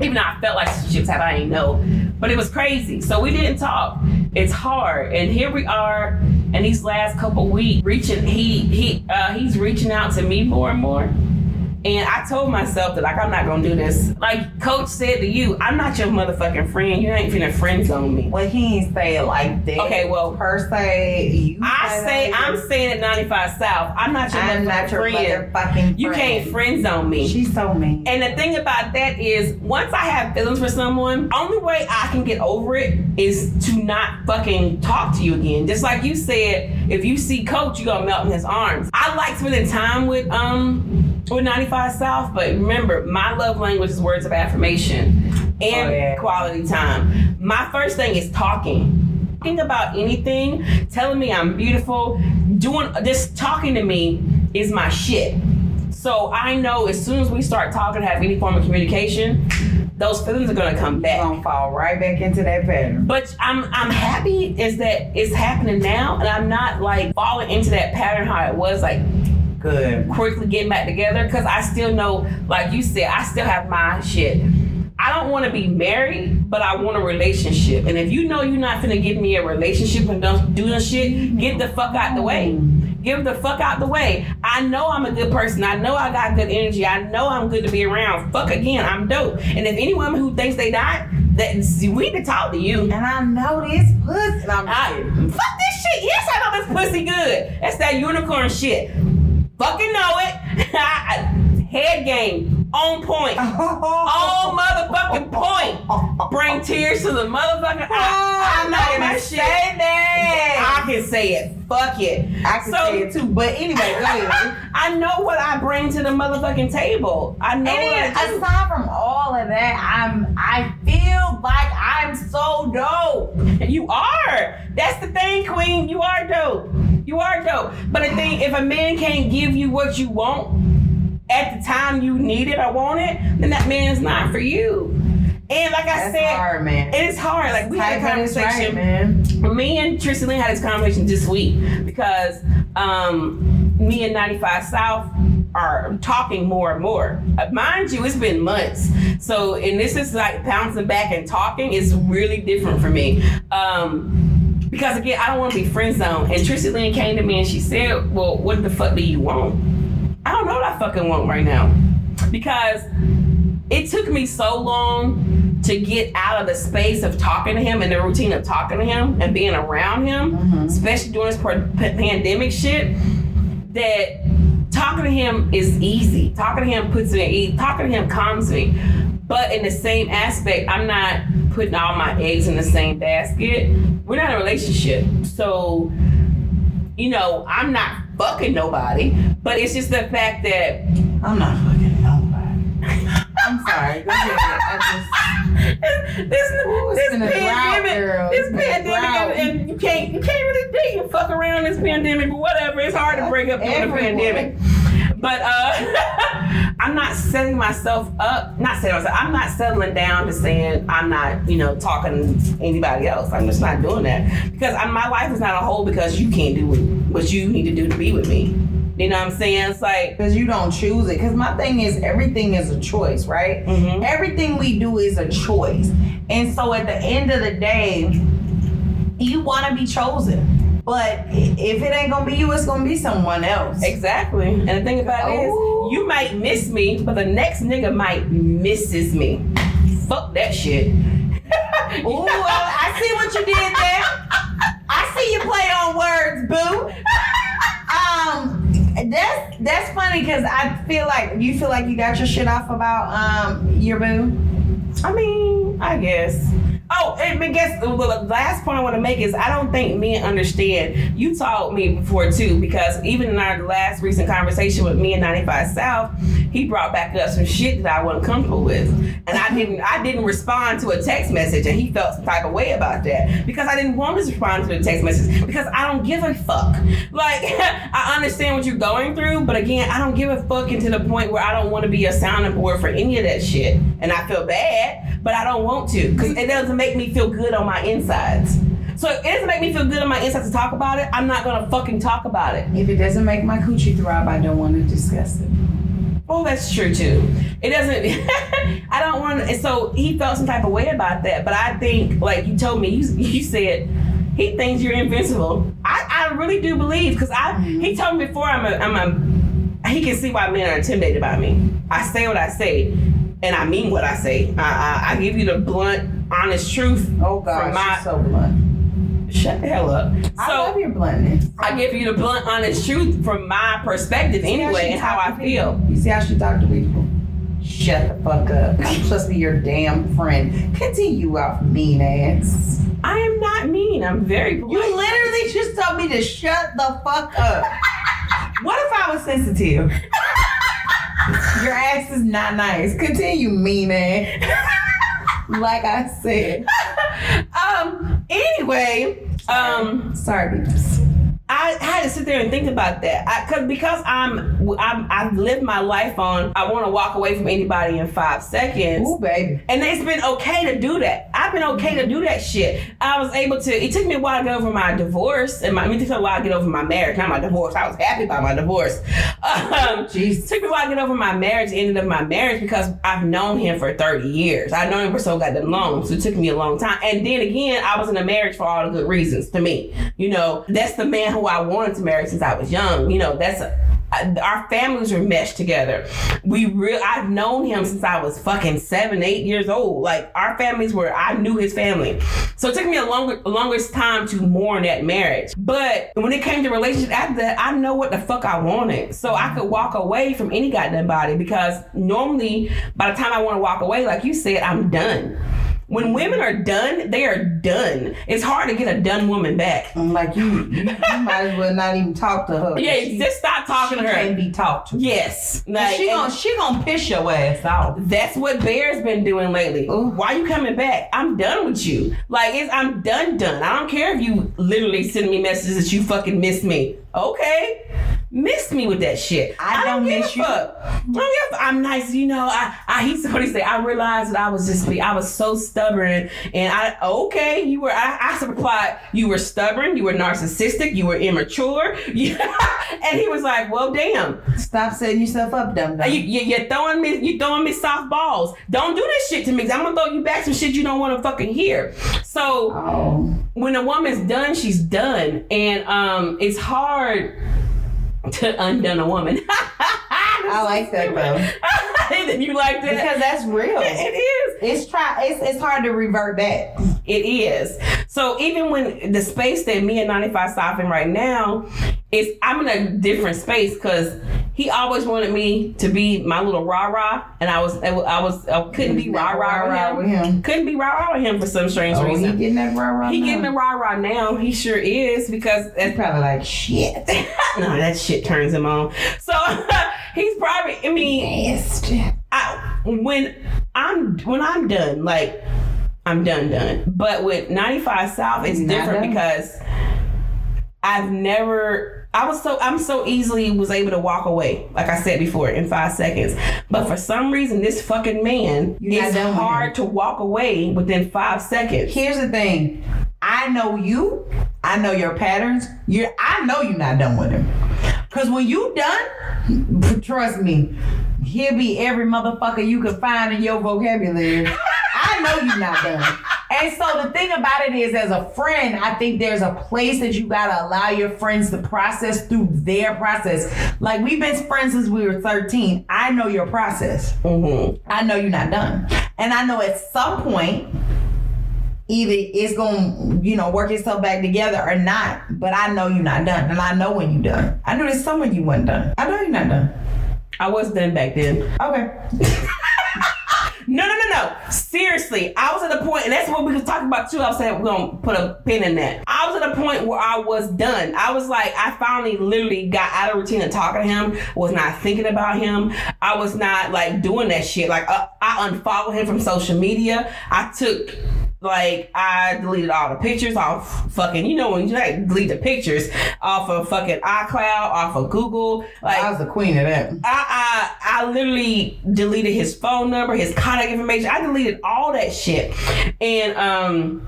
even though I felt like some shit was happening, I didn't know. But it was crazy. So we didn't talk. It's hard. And here we are in these last couple weeks reaching he he uh, he's reaching out to me more and more. And I told myself that like I'm not gonna do this. Like Coach said to you, I'm not your motherfucking friend. You ain't finna friend zone me. Well, he ain't say it like that. Okay, well per se, you I say I'm saying at 95 South. I'm not your I'm motherfucking not your friend. motherfucking You can't friend zone me. She's so mean. And the thing about that is, once I have feelings for someone, only way I can get over it is to not fucking talk to you again. Just like you said, if you see Coach, you gonna melt in his arms. I like spending time with um with 95 South, but remember, my love language is words of affirmation and Oh, yeah. quality time. My first thing is talking. Talking about anything, telling me I'm beautiful, doing just talking to me is my shit. So I know as soon as we start talking, have any form of communication, those feelings are gonna come back. gonna fall right back into that pattern. But I'm I'm happy is that it's happening now, and I'm not like falling into that pattern how it was like Good. quickly getting back together because I still know, like you said, I still have my shit. I don't want to be married, but I want a relationship. And if you know you're not gonna give me a relationship and don't do the shit, get the fuck out the way. Give the fuck out the way. I know I'm a good person. I know I got good energy. I know I'm good to be around. Fuck again, I'm dope. And if any woman who thinks they not, that we need to talk to you. And I know this pussy. And I'm I, fuck this shit. Yes, I know this pussy good. That's that unicorn shit. Fucking know it. Head game on point. On motherfucking point. Bring tears to the motherfucking eye. I'm not gonna say that. I can say it. Fuck it. I can So- say it too. But anyway, ahead. I know what I bring to the motherfucking table. I know And what I do. aside from all of that, I'm I feel like I'm so dope. You are. That's the thing, Queen. You are dope. You are dope. But the thing, if a man can't give you what you want at the time you need it or want it, then that man's not for you. And like I That's said, hard, man. it is hard. Like we had a right, conversation. man. me and Tristan Lee had this conversation this week because um, me and 95 South are talking more and more. Uh, mind you, it's been months. So, and this is like bouncing back and talking is really different for me. Um, because again, I don't want to be friend zone. And Tristan Lynn came to me and she said, Well, what the fuck do you want? I don't know what I fucking want right now. Because it took me so long to get out of the space of talking to him and the routine of talking to him and being around him, mm-hmm. especially during this pandemic shit, that talking to him is easy. Talking to him puts me at ease. Talking to him calms me. But in the same aspect, I'm not putting all my eggs in the same basket. We're not in a relationship. So, you know, I'm not fucking nobody. But it's just the fact that I'm not fucking nobody. I'm sorry. Go ahead. I this this a drought, pandemic, girl. this It's in a pandemic, and, and you can't you can't really date and fuck around this pandemic or whatever. It's hard to break up during the pandemic. But uh, I'm not setting myself up. Not setting myself. I'm not settling down to saying I'm not, you know, talking to anybody else. I'm just not doing that because I, my life is not a whole because you can't do what you need to do to be with me. You know what I'm saying? It's like because you don't choose it. Because my thing is, everything is a choice, right? Mhm. Everything we do is a choice, and so at the end of the day, you want to be chosen. But if it ain't gonna be you, it's gonna be someone else. Exactly. And the thing about it Oh. you might miss me, but the next nigga might misses me. Fuck that shit. Ooh, I I see what you did there. I see you play on words, boo. Um, that's that's funny because I feel like you feel like you got your shit off about um your boo. I mean, I guess. Oh, and I guess the last point I want to make is I don't think men understand. You taught me before too, because even in our last recent conversation with me and 95 South, he brought back up some shit that I wasn't comfortable with, and I didn't. I didn't respond to a text message, and he felt some type of way about that because I didn't want to respond to the text message because I don't give a fuck. Like I understand what you're going through, but again, I don't give a fuck into the point where I don't want to be a sounding board for any of that shit, and I feel bad, but I don't want to because it doesn't make me feel good on my insides. So if it doesn't make me feel good on my insides to talk about it, I'm not gonna fucking talk about it. If it doesn't make my coochie throb, I don't want to discuss it. Oh, that's true too. It doesn't. I don't want. to So he felt some type of way about that, but I think, like you told me, you you said he thinks you're invincible. I, I really do believe because I mm-hmm. he told me before I'm a I'm a he can see why men are intimidated by me. I say what I say, and I mean what I say. I I, I give you the blunt, honest truth. Oh From gosh, my- you're so blunt. Shut the hell up. I So love your bluntness. I give you the blunt, honest truth from my perspective anyway, and how I feel. You see how she talk to people? Shut the fuck up. I'm supposed to be your damn friend. Continue off mean ass. I am not mean. I'm very polite. You literally just told me to shut the fuck up. what if I was sensitive? Your ass is not nice. Continue, mean ass. like I said. um. Anyway, um, Sorry, beeps. I had to sit there and think about that. I, cause because I'm, I'm I've lived my life on. I want to walk away from anybody in five seconds. Ooh, baby. And it's been okay to do that. I've been okay to do that shit. I was able to. It took me a while to get over my divorce, and my, I mean, it took me a while to get over my marriage. Not my divorce. I was happy about my divorce. Um, Jesus. it took me a while to get over my marriage, ended of my marriage, because I've known him for 30 years. I've known him for so goddamn long, so it took me a long time. And then again, I was in a marriage for all the good reasons to me. You know, that's the man who I wanted to marry since I was young. You know, that's a, I- our families were meshed together. We real I've known him since I was fucking seven, eight years old. Like our families were I knew his family. So it took me a longer longest time to mourn that marriage. But when it came to relationship after that, I know what the fuck I wanted. So I could walk away from any goddamn body because normally by the time I want to walk away, like you said, I'm done. When women are done, they are done. It's hard to get a done woman back. I'm like you, you, you might as well not even talk to her. Yeah, She- just stop talking to her. can't be talked to. Yes. Like, she gonna she gonna piss your ass off. That's what Bear's been doing lately. Ooh. Why you coming back? I'm done with you. Like it's I'm done done. I don't care if you literally send me messages that you fucking miss me. Okay. Miss me with that shit. I don't give miss you. Fuck. I don't give. I'm nice, you know. I, I he somebody say I realized that I was just be I was so stubborn and I okay, you were I, I replied, you were stubborn, you were narcissistic, you were immature. and he was like, Well damn. Stop setting yourself up, dumb dumb. You, you, you're throwing me, you throwing me soft balls. Don't do this shit to me. I'm gonna throw you back some shit you don't want to fucking hear. So oh, when a woman's done, she's done, and um, it's hard to undone a woman. I like that though you like that? because that's real. it is. It's try. It's it's hard to revert back. It is. So even when the space that me and 95 South in right now is I'm in a different space because he always wanted me to be my little rah rah, and I was I was I couldn't be rah rah with with him. Couldn't be rah rah with him for some strange Oh, he reason. getting that rah rah. He now? getting the rah rah now. He sure is because that's probably like shit. no, that shit turns him on. So he's probably. I mean, Nasty. I, when I'm when I'm done, like I'm done, done. But with 95 South, it's Not different done? because I've never. I was so I'm so easily was able to walk away, like I said before, in five seconds. But for some reason, this fucking man, it's hard to walk away within five seconds. Here's the thing. I know you. I know your patterns. You're. I know you're not done with him. Cause when you done, trust me, he'll be every motherfucker you can find in your vocabulary. I know you're not done. And so the thing about it is, as a friend, I think there's a place that you gotta allow your friends to process through their process. Like we've been friends since we were 13. I know your process. Mm-hmm. I know you're not done. And I know at some point, either it's gonna, you know, work itself back together or not. But I know you're not done. And I know when you're done. I knew this summer you wasn't done. I know you're not done. I was done back then. Okay. No, no, no, no. Seriously, I was at a point, and that's what we was talking about too. I saying we're gonna put a pin in that. I was at a point where I was done. I was like, I finally literally got out of routine of talking to him. Was not thinking about him. I was not like doing that shit. Like uh, I unfollowed him from social media. I took like I deleted all the pictures off fucking you know when you like delete the pictures off of fucking iCloud, off of Google. Like I was the queen of that. I, I I literally deleted his phone number, his contact information. I deleted all that shit, and um.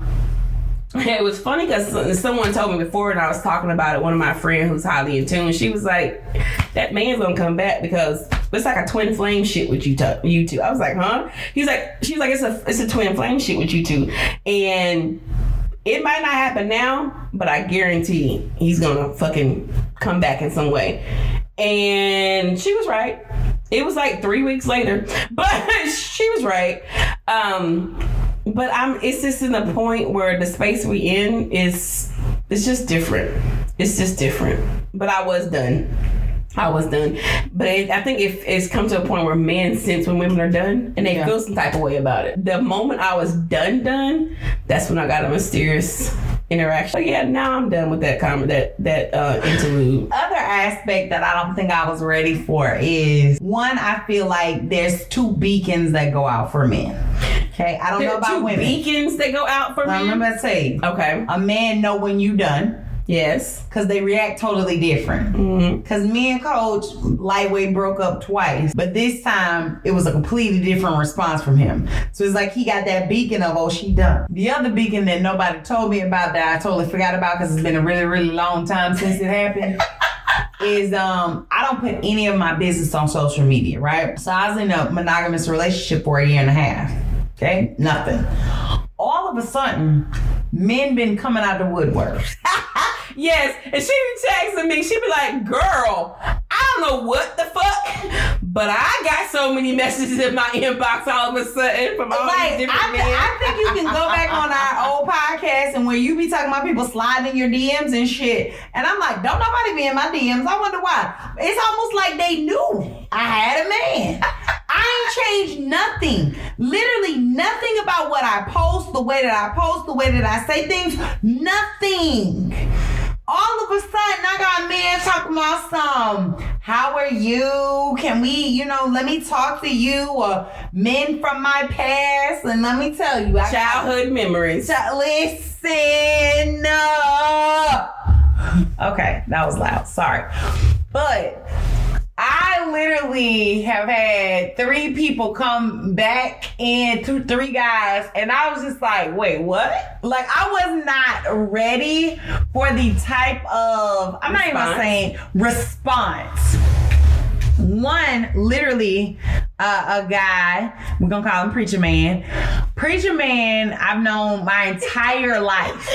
It was funny because someone told me before, and I was talking about it. One of my friends who's highly in tune, she was like, "That man's gonna come back because it's like a twin flame shit with you, two, you two." I was like, "Huh?" He's like, "She's like, it's a it's a twin flame shit with you two, and it might not happen now, but I guarantee he's gonna fucking come back in some way." And she was right. It was like three weeks later, but she was right. Um, but I'm. It's just in the point where the space we in is. It's just different. It's just different. But I was done. I was done. But it, I think if it's come to a point where men sense when women are done and they Yeah. feel some type of way about it. The moment I was done, done, that's when I got a mysterious interaction. But yeah, now I'm done with that comment, that that uh, interlude. other aspect that I don't think I was ready for is one, I feel like there's two beacons that go out for men. Okay, I don't There know about two women. beacons that go out for Now, me. remember I say Okay. a man know when you done Yes. because they react totally different. Because me and Coach lightweight broke up twice, but this time it was a completely different response from him. So it's like he got that beacon of oh she done. The other beacon that nobody told me about that I totally forgot about because it's been a really really long time since it happened. Is um I don't put any of my business on social media, right? So I was in a monogamous relationship for a year and a half. Okay, nothing. All of a sudden, men been coming out of the woodwork. Yes, and she be texting me. She be like, "Girl, I don't know what the fuck, but I got so many messages in my inbox all of a sudden from all Like, these different I, men." I think you can go back on our old podcast and where you be talking about people sliding your DMs and shit. And I'm like, don't nobody be in my DMs. I wonder why. It's almost like they knew I had a man. I ain't changed nothing. Literally nothing about what I post, the way that I post, the way that I say things. Nothing. All of a sudden, I got men talking about some. How are you? Can we, you know, let me talk to you or men from my past? And let me tell you, I Childhood memories. Ch- Listen. uh, okay, that was loud. Sorry. But I literally have had three people come back and two, three guys, and I was just like, wait, what? Like, I was not ready for the type of, I'm not even saying response. One, literally, uh, a guy, we're gonna call him Preacher Man. Preacher Man, I've known my entire life.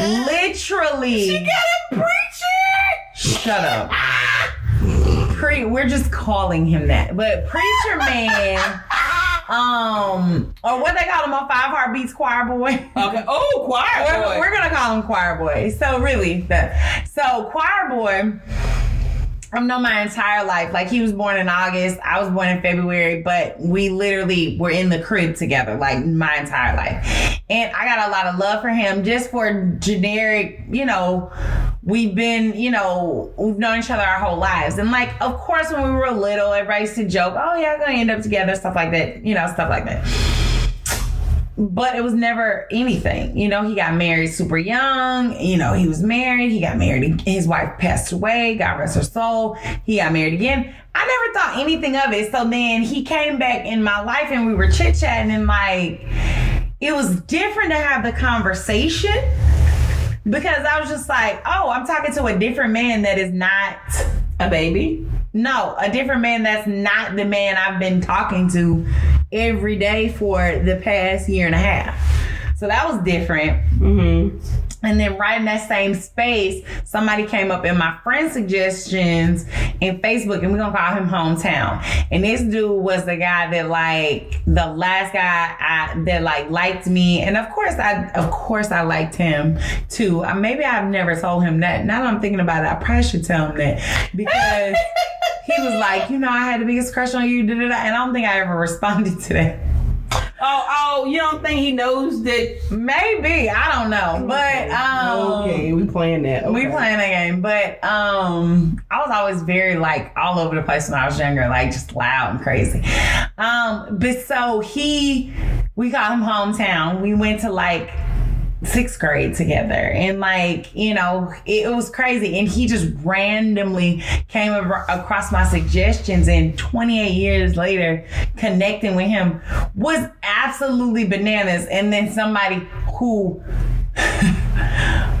Literally. You gotta preach it. Shut up. Pre, we're just calling him that. But Preacher Man, um, or what they call him on Five Heartbeats Choir Boy. Okay. Oh, choir We're, boy. we're gonna call him Choir Boy. So really, that so Choir Boy. I've known my entire life. Like he was born in August, I was born in February, but we literally were in the crib together, like my entire life. And I got a lot of love for him just for generic, you know, we've been, you know, we've known each other our whole lives. And like, of course, when we were little, everybody used to joke, oh yeah, we're gonna end up together, stuff like that, you know, stuff like that but it was never anything. You know, he got married super young. You know, he was married. He got married. His wife passed away. God rest her soul. He got married again. I never thought anything of it. So then he came back in my life and we were chit chatting and like, it was different to have the conversation because I was just like, oh, I'm talking to a different man that is not a baby. no, a different man that's not the man I've been talking to every day for the past year and a half. So that was different. Mm-hmm. And then right in that same space, somebody came up in my friend suggestions in Facebook, and we're gonna call him hometown. And this dude was the guy that like the last guy I, that like liked me, and of course I of course I liked him too. Maybe I've never told him that. Now that I'm thinking about it, I probably should tell him that because he was like, you know, I had the biggest crush on you, da, da, da, and I don't think I ever responded to that. Oh, oh, you don't think he knows that? Maybe I don't know, but um, okay, we playing that. We playing that game, but um, I was always very like all over the place when I was younger, like just loud and crazy. Um, but so he, we got him hometown. We went to like sixth grade together and like you know it, it was crazy and he just randomly came ar- across my suggestions and 28 years later connecting with him was absolutely bananas and then somebody who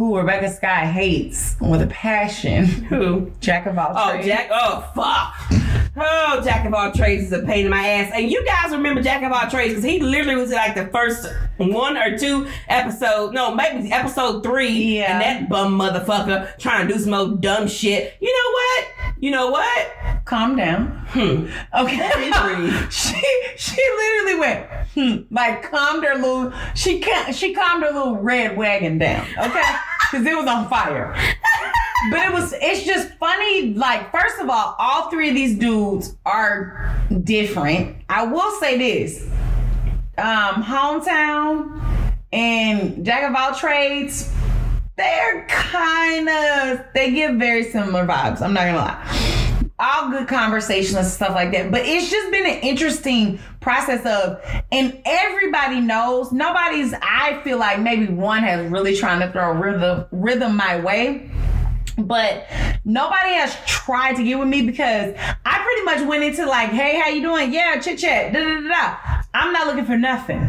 who Rebecca Sky hates with a passion. Who? Jack of all oh, trades. Oh. Jack. Oh, fuck. Oh, Jack of all trades is a pain in my ass. And you guys remember Jack of all trades because he literally was like the first one or two episode. No, maybe episode three. Yeah. And that bum motherfucker trying to do some old dumb shit. You know what? You know what? Calm down. Hmm. Okay. she she literally went hmm, like calmed her little she she calmed her little red wagon down. Okay, because it was on fire. But it was it's just funny. Like first of all, all three of these dudes are different. I will say this: um, hometown and jack of all trades. They're kind of they give very similar vibes. I'm not gonna lie all good conversations and stuff like that. But it's just been an interesting process of, and everybody knows, nobody's, I feel like maybe one has really trying to throw rhythm, rhythm my way. But nobody has tried to get with me because I pretty much went into like, hey, how you doing? Yeah, chit chat, da da da da. I'm not looking for nothing.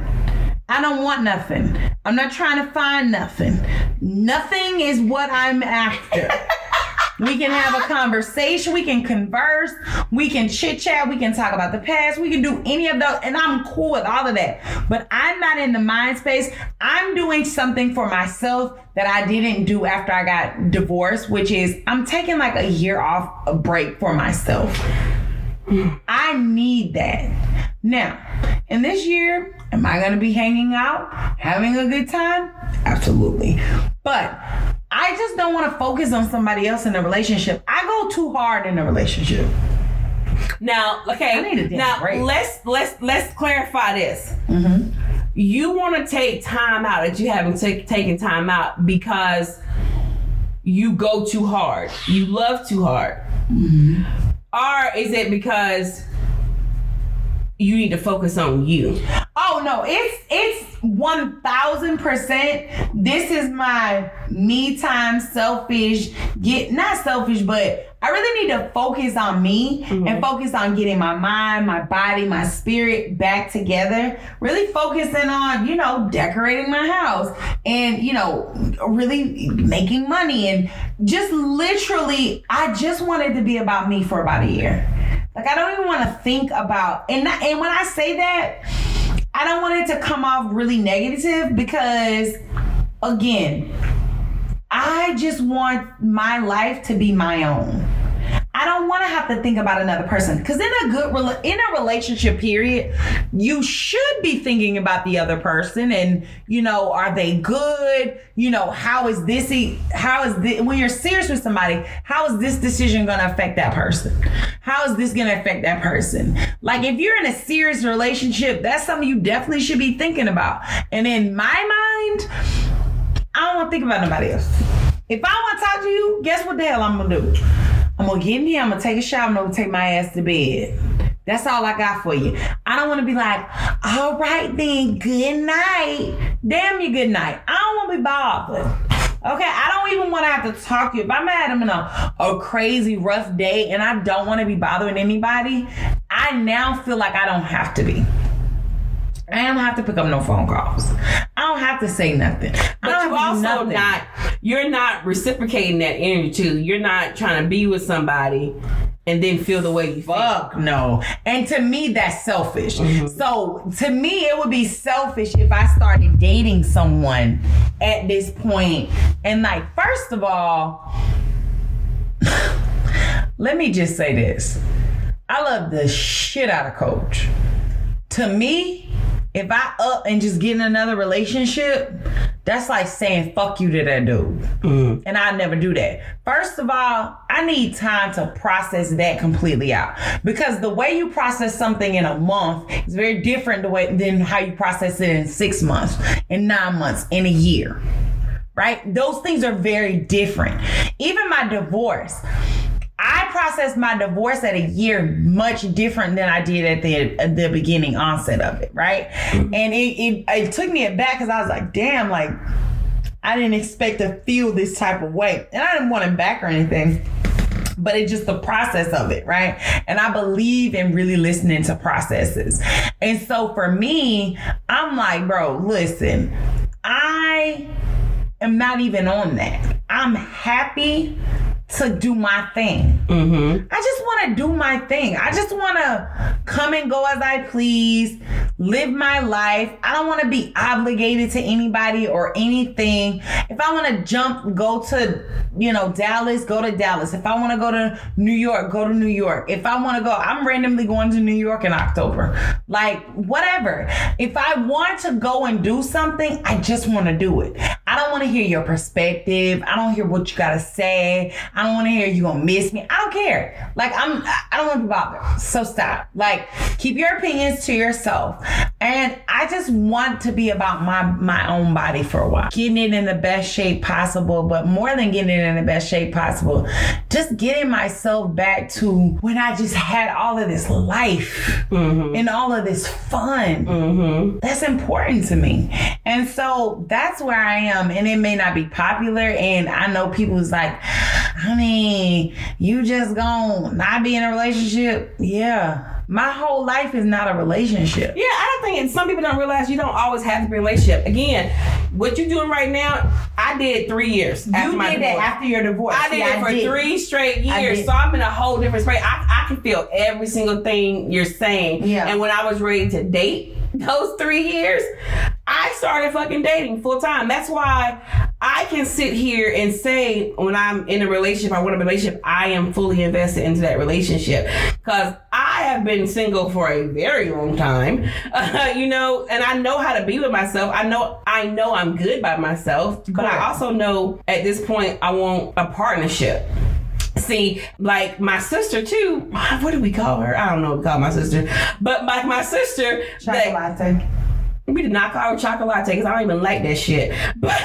I don't want nothing. I'm not trying to find nothing. Nothing is what I'm after. We can have a conversation. We can converse. We can chit chat. We can talk about the past. We can do any of those. And I'm cool with all of that. But I'm not in the mind space. I'm doing something for myself that I didn't do after I got divorced, which is I'm taking like a year off a break for myself. I need that. Now, in this year, am I going to be hanging out, having a good time? Absolutely. But I just don't want to focus on somebody else in a relationship. I go too hard in a relationship. Now, okay. I need a now break. let's let's let's clarify this. Mm-hmm. You want to take time out that you haven't take, taken time out because you go too hard. You love too hard. Mm-hmm. Or is it because you need to focus on you? Oh no, it's it's one thousand percent. This is my me time, selfish. Get not selfish, but I really need to focus on me and mm-hmm. focus on getting my mind, my body, my spirit back together. Really focusing on you know decorating my house and you know really making money and just literally. I just wanted to be about me for about a year. Like I don't even want to think about and not, and when I say that, I don't want it to come off really negative because again, I just want my life to be my own. I don't want to have to think about another person because in a good rela- in a relationship period, you should be thinking about the other person and you know are they good? You know how is this? e- How is this when you're serious with somebody? How is this decision going to affect that person? How is this going to affect that person? Like if you're in a serious relationship, that's something you definitely should be thinking about. And in my mind, I don't want to think about nobody else. If I want to talk to you, guess what the hell I'm gonna do? I'm gonna get in here, I'm gonna take a shower, and I'm gonna take my ass to bed. That's all I got for you. I don't wanna be like, all right then, good night. Damn you, good night. I don't wanna be bothered. Okay, I don't even want to have to talk to you. If I'm having a, a crazy rough day and I don't want to be bothering anybody, I now feel like I don't have to be. I don't have to pick up no phone calls. I don't have to say nothing. But you have to do also nothing. not you're not reciprocating that energy too. You're not trying to be with somebody and then feel the way you feel. Fuck no. And to me, that's selfish. Mm-hmm. So to me, it would be selfish if I started dating someone at this point. And like, first of all, let me just say this. I love the shit out of Coach. To me, if I up and just get in another relationship, that's like saying fuck you to that dude. Mm. And I never do that. First of all, I need time to process that completely out. Because the way you process something in a month is very different the way than how you process it in six months, in nine months, in a year. Right? Those things are very different. Even my divorce. I processed my divorce at a year much different than I did at the at the beginning onset of it, right? Mm-hmm. And it, it it took me aback because I was like, damn, like I didn't expect to feel this type of way. And I didn't want him back or anything. But it's just the process of it, right? And I believe in really listening to processes. And so for me, I'm like, bro, listen, I am not even on that. I'm happy to do my thing. Mm-hmm. I just want to do my thing. I just want to come and go as I please, live my life. I don't want to be obligated to anybody or anything. If I want to jump, go to, you know, Dallas, go to Dallas. If I want to go to New York, go to New York. If I want to go, I'm randomly going to New York in October. Like, whatever. If I want to go and do something, I just want to do it. I don't want to hear your perspective. I don't hear what you got to say. I don't want to hear you gonna miss me. I don't care. Like I'm, I don't want to be bothered. So stop. Like keep your opinions to yourself. And I just want to be about my my own body for a while, getting it in the best shape possible. But more than getting it in the best shape possible, just getting myself back to when I just had all of this life and all of this fun. Mm-hmm. That's important to me. And so that's where I am. And it may not be popular. And I know people's like, I mean, you just gonna not be in a relationship? Yeah. My whole life is not a relationship. Yeah, I don't think and some people don't realize you don't always have to be in a relationship. Again, what you're doing right now, I did three years after you my did that divorce. after your divorce. I did See, it for did. three straight years, so I'm in a whole different space. I, I can feel every single thing you're saying. Yeah. And when I was ready to date those three years, I started fucking dating full time. That's why I can sit here and say when I'm in a relationship, I want a relationship, I am fully invested into that relationship because I have been single for a very long time, uh, you know, and I know how to be with myself. I know I know I'm good by myself, but I also know at this point I want a partnership. See, like my sister too. What do we call her? I don't know what we call my sister, but like my sister, that- Chocolate. We did not call her chocolate because I don't even like that shit. But,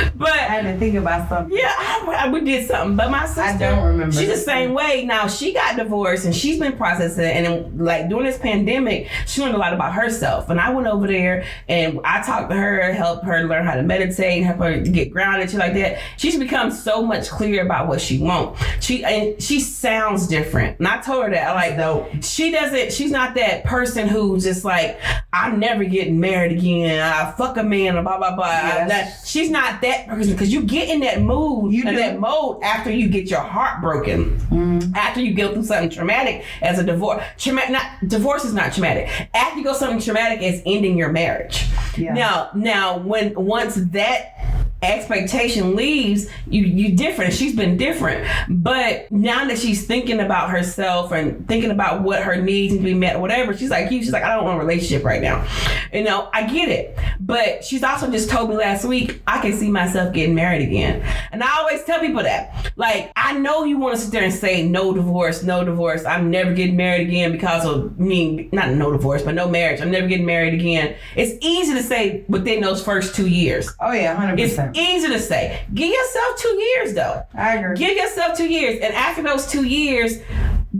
I but had to think about something. yeah, I, I- we did something. But my sister, I don't remember She's the same way. Now she got divorced and she's been processing. And like during this pandemic, she learned a lot about herself. And I went over there and I talked to her, helped her learn how to meditate, help her get grounded, shit like that. She's become so much clearer about what she wants. She and she sounds different. And I told her that. I like though, she doesn't she's not that person who's just like i'm never getting married again i fuck a man blah blah blah Yes. That- she's not that person because you get in that mood You do. that mode after you get your heart broken Mm-hmm. after you go through something traumatic as a divorce traumatic not divorce is not traumatic after you go something traumatic is ending your marriage Yeah. now now when once that expectation leaves you you different. She's been different. But now that she's thinking about herself and thinking about what her needs need to be met or whatever she's like you she's like i don't want a relationship right now. You know i get it. But she's also just told me last week i can see myself getting married again. And i always tell people that. Like i know you want to sit there and say no divorce no divorce. I'm never getting married again because of me. Not no divorce but no marriage. I'm never getting married again. It's easy to say within those first two years. Oh yeah, hundred it's easy to say. Give yourself two years though. I agree. Give yourself two years. And after those two years,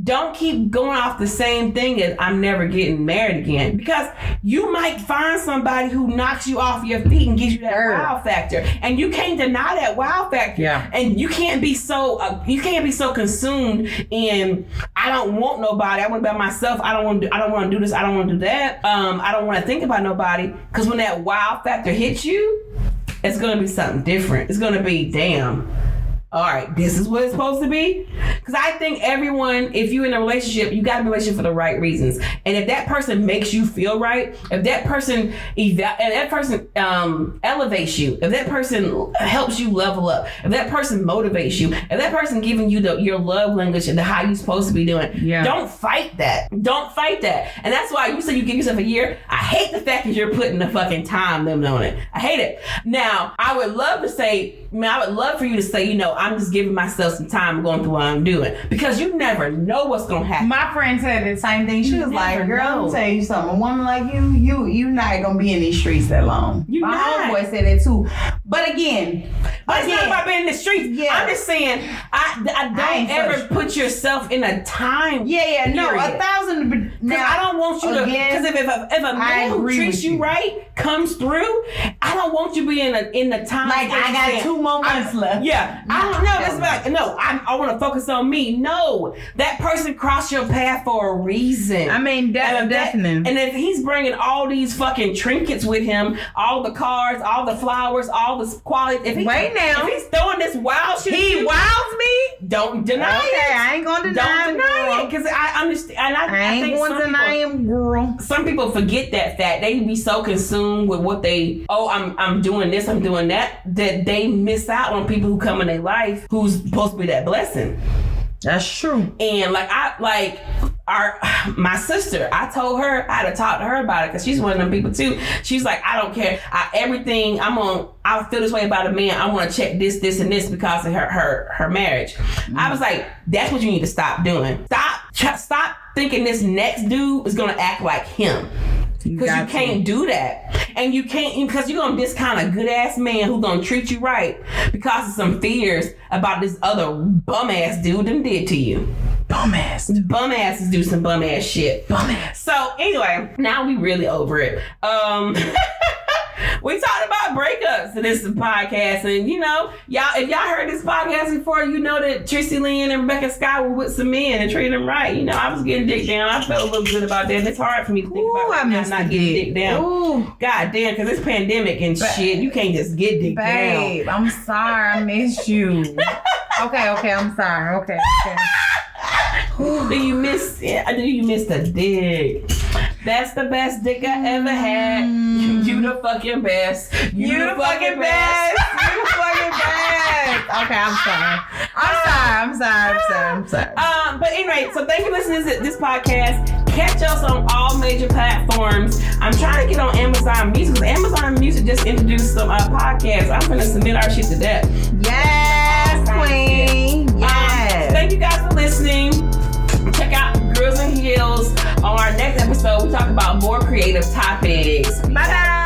don't keep going off the same thing as I'm never getting married again. Because you might find somebody who knocks you off your feet and gives you that Sure. wow factor. And you can't deny that wow factor. Yeah. And you can't be so uh, you can't be so consumed in I don't want nobody. I want to be by myself. I don't want to. I don't want to do this. I don't want to do that. Um, I don't want to think about nobody. Because when that wow factor hits you, it's gonna be something different. It's gonna be damn. All right, this is what it's supposed to be. Because I think everyone, if you're in a relationship, you got to be in a relationship for the right reasons. And if that person makes you feel right, if that person eva- if that person um, elevates you, if that person helps you level up, if that person motivates you, if that person giving you the, your love language and the how you're supposed to be doing, Yeah. don't fight that. Don't fight that. And that's why you say you give yourself a year. I hate the fact that you're putting the fucking time limit on it. I hate it. Now, I would love to say, man, I would love for you to say, you know, I'm just giving myself some time going through what I'm doing because you never know what's gonna happen. My friend said the same thing. She You was like, "Girl, know. me tell you something. A woman like you, you, you not gonna be in these streets that long." You My not. homeboy said that too. But again, But it's not again, about being in the streets. Yeah. I'm just saying, I, I don't I ever such- put yourself in a time. yeah, yeah, no, a thousand. Now I don't want you to. Because if, if a, if a I man who treats you, you. right comes through, I don't want you being in, a, in the time. like I got two more months left. Yeah, I know. That's about no. I, I want to focus on me. No, that person crossed your path for a reason. I mean, de- And if that- and if he's bringing all these fucking trinkets with him, all the cars, all the flowers, all the quality. If he, Wait now. if he's throwing this wild shit, he wows me. don't deny Okay, it. I ain't gonna deny Don't deny it because I understand. And I, I ain't think going some to deny people, him, girl. some people forget that fact. They be so consumed with what they, oh, I'm I'm doing this, I'm doing that, that they miss out on people who come in their life who's supposed to be that blessing. That's true. And like I like our my sister, I told her I had to talk to her about it because she's one of them people too. She's like, I don't care. I, everything I'm on. I feel this way about a man. I want to check this, this, and this because of her her her marriage. I was like, that's what you need to stop doing. Stop stop thinking this next dude is gonna act like him. Because you to. can't do that. And you can't, because you're going to discount a good ass man who's going to treat you right because of some fears about this other bum ass dude done did to you. Bum ass. Bum asses do some bum ass shit. Bum ass. So anyway, now we really over it. Um we talked about breakups in this podcast, and you know, y'all if y'all heard this podcast before, you know that Tracy Lynn and Rebecca Scott were with some men and treated them right. You know, I was getting dick down. I felt a little good about that. And it's hard for me to think Ooh, about I right now missed not getting dick. down. Ooh, God damn, because it's pandemic and shit. You can't just get dick down. babe, I'm sorry. I missed you. okay, okay, I'm sorry. Okay, okay. Do you miss? Do you miss the dick? That's the best dick I ever had. You, you the fucking best. You, You the fucking best. You the fucking best. Okay, I'm sorry. I'm sorry. I'm sorry. I'm sorry. I'm sorry. Um, but anyway, so thank you for listening to this podcast. Catch us on all major platforms. I'm trying to get on Amazon Music because Amazon Music just introduced some uh, podcasts. I'm gonna submit our shit to that. Yes, queen. Um, Yes. thank you guys for listening. Check out Heels. On our next episode, we talk about more creative topics. Bye bye.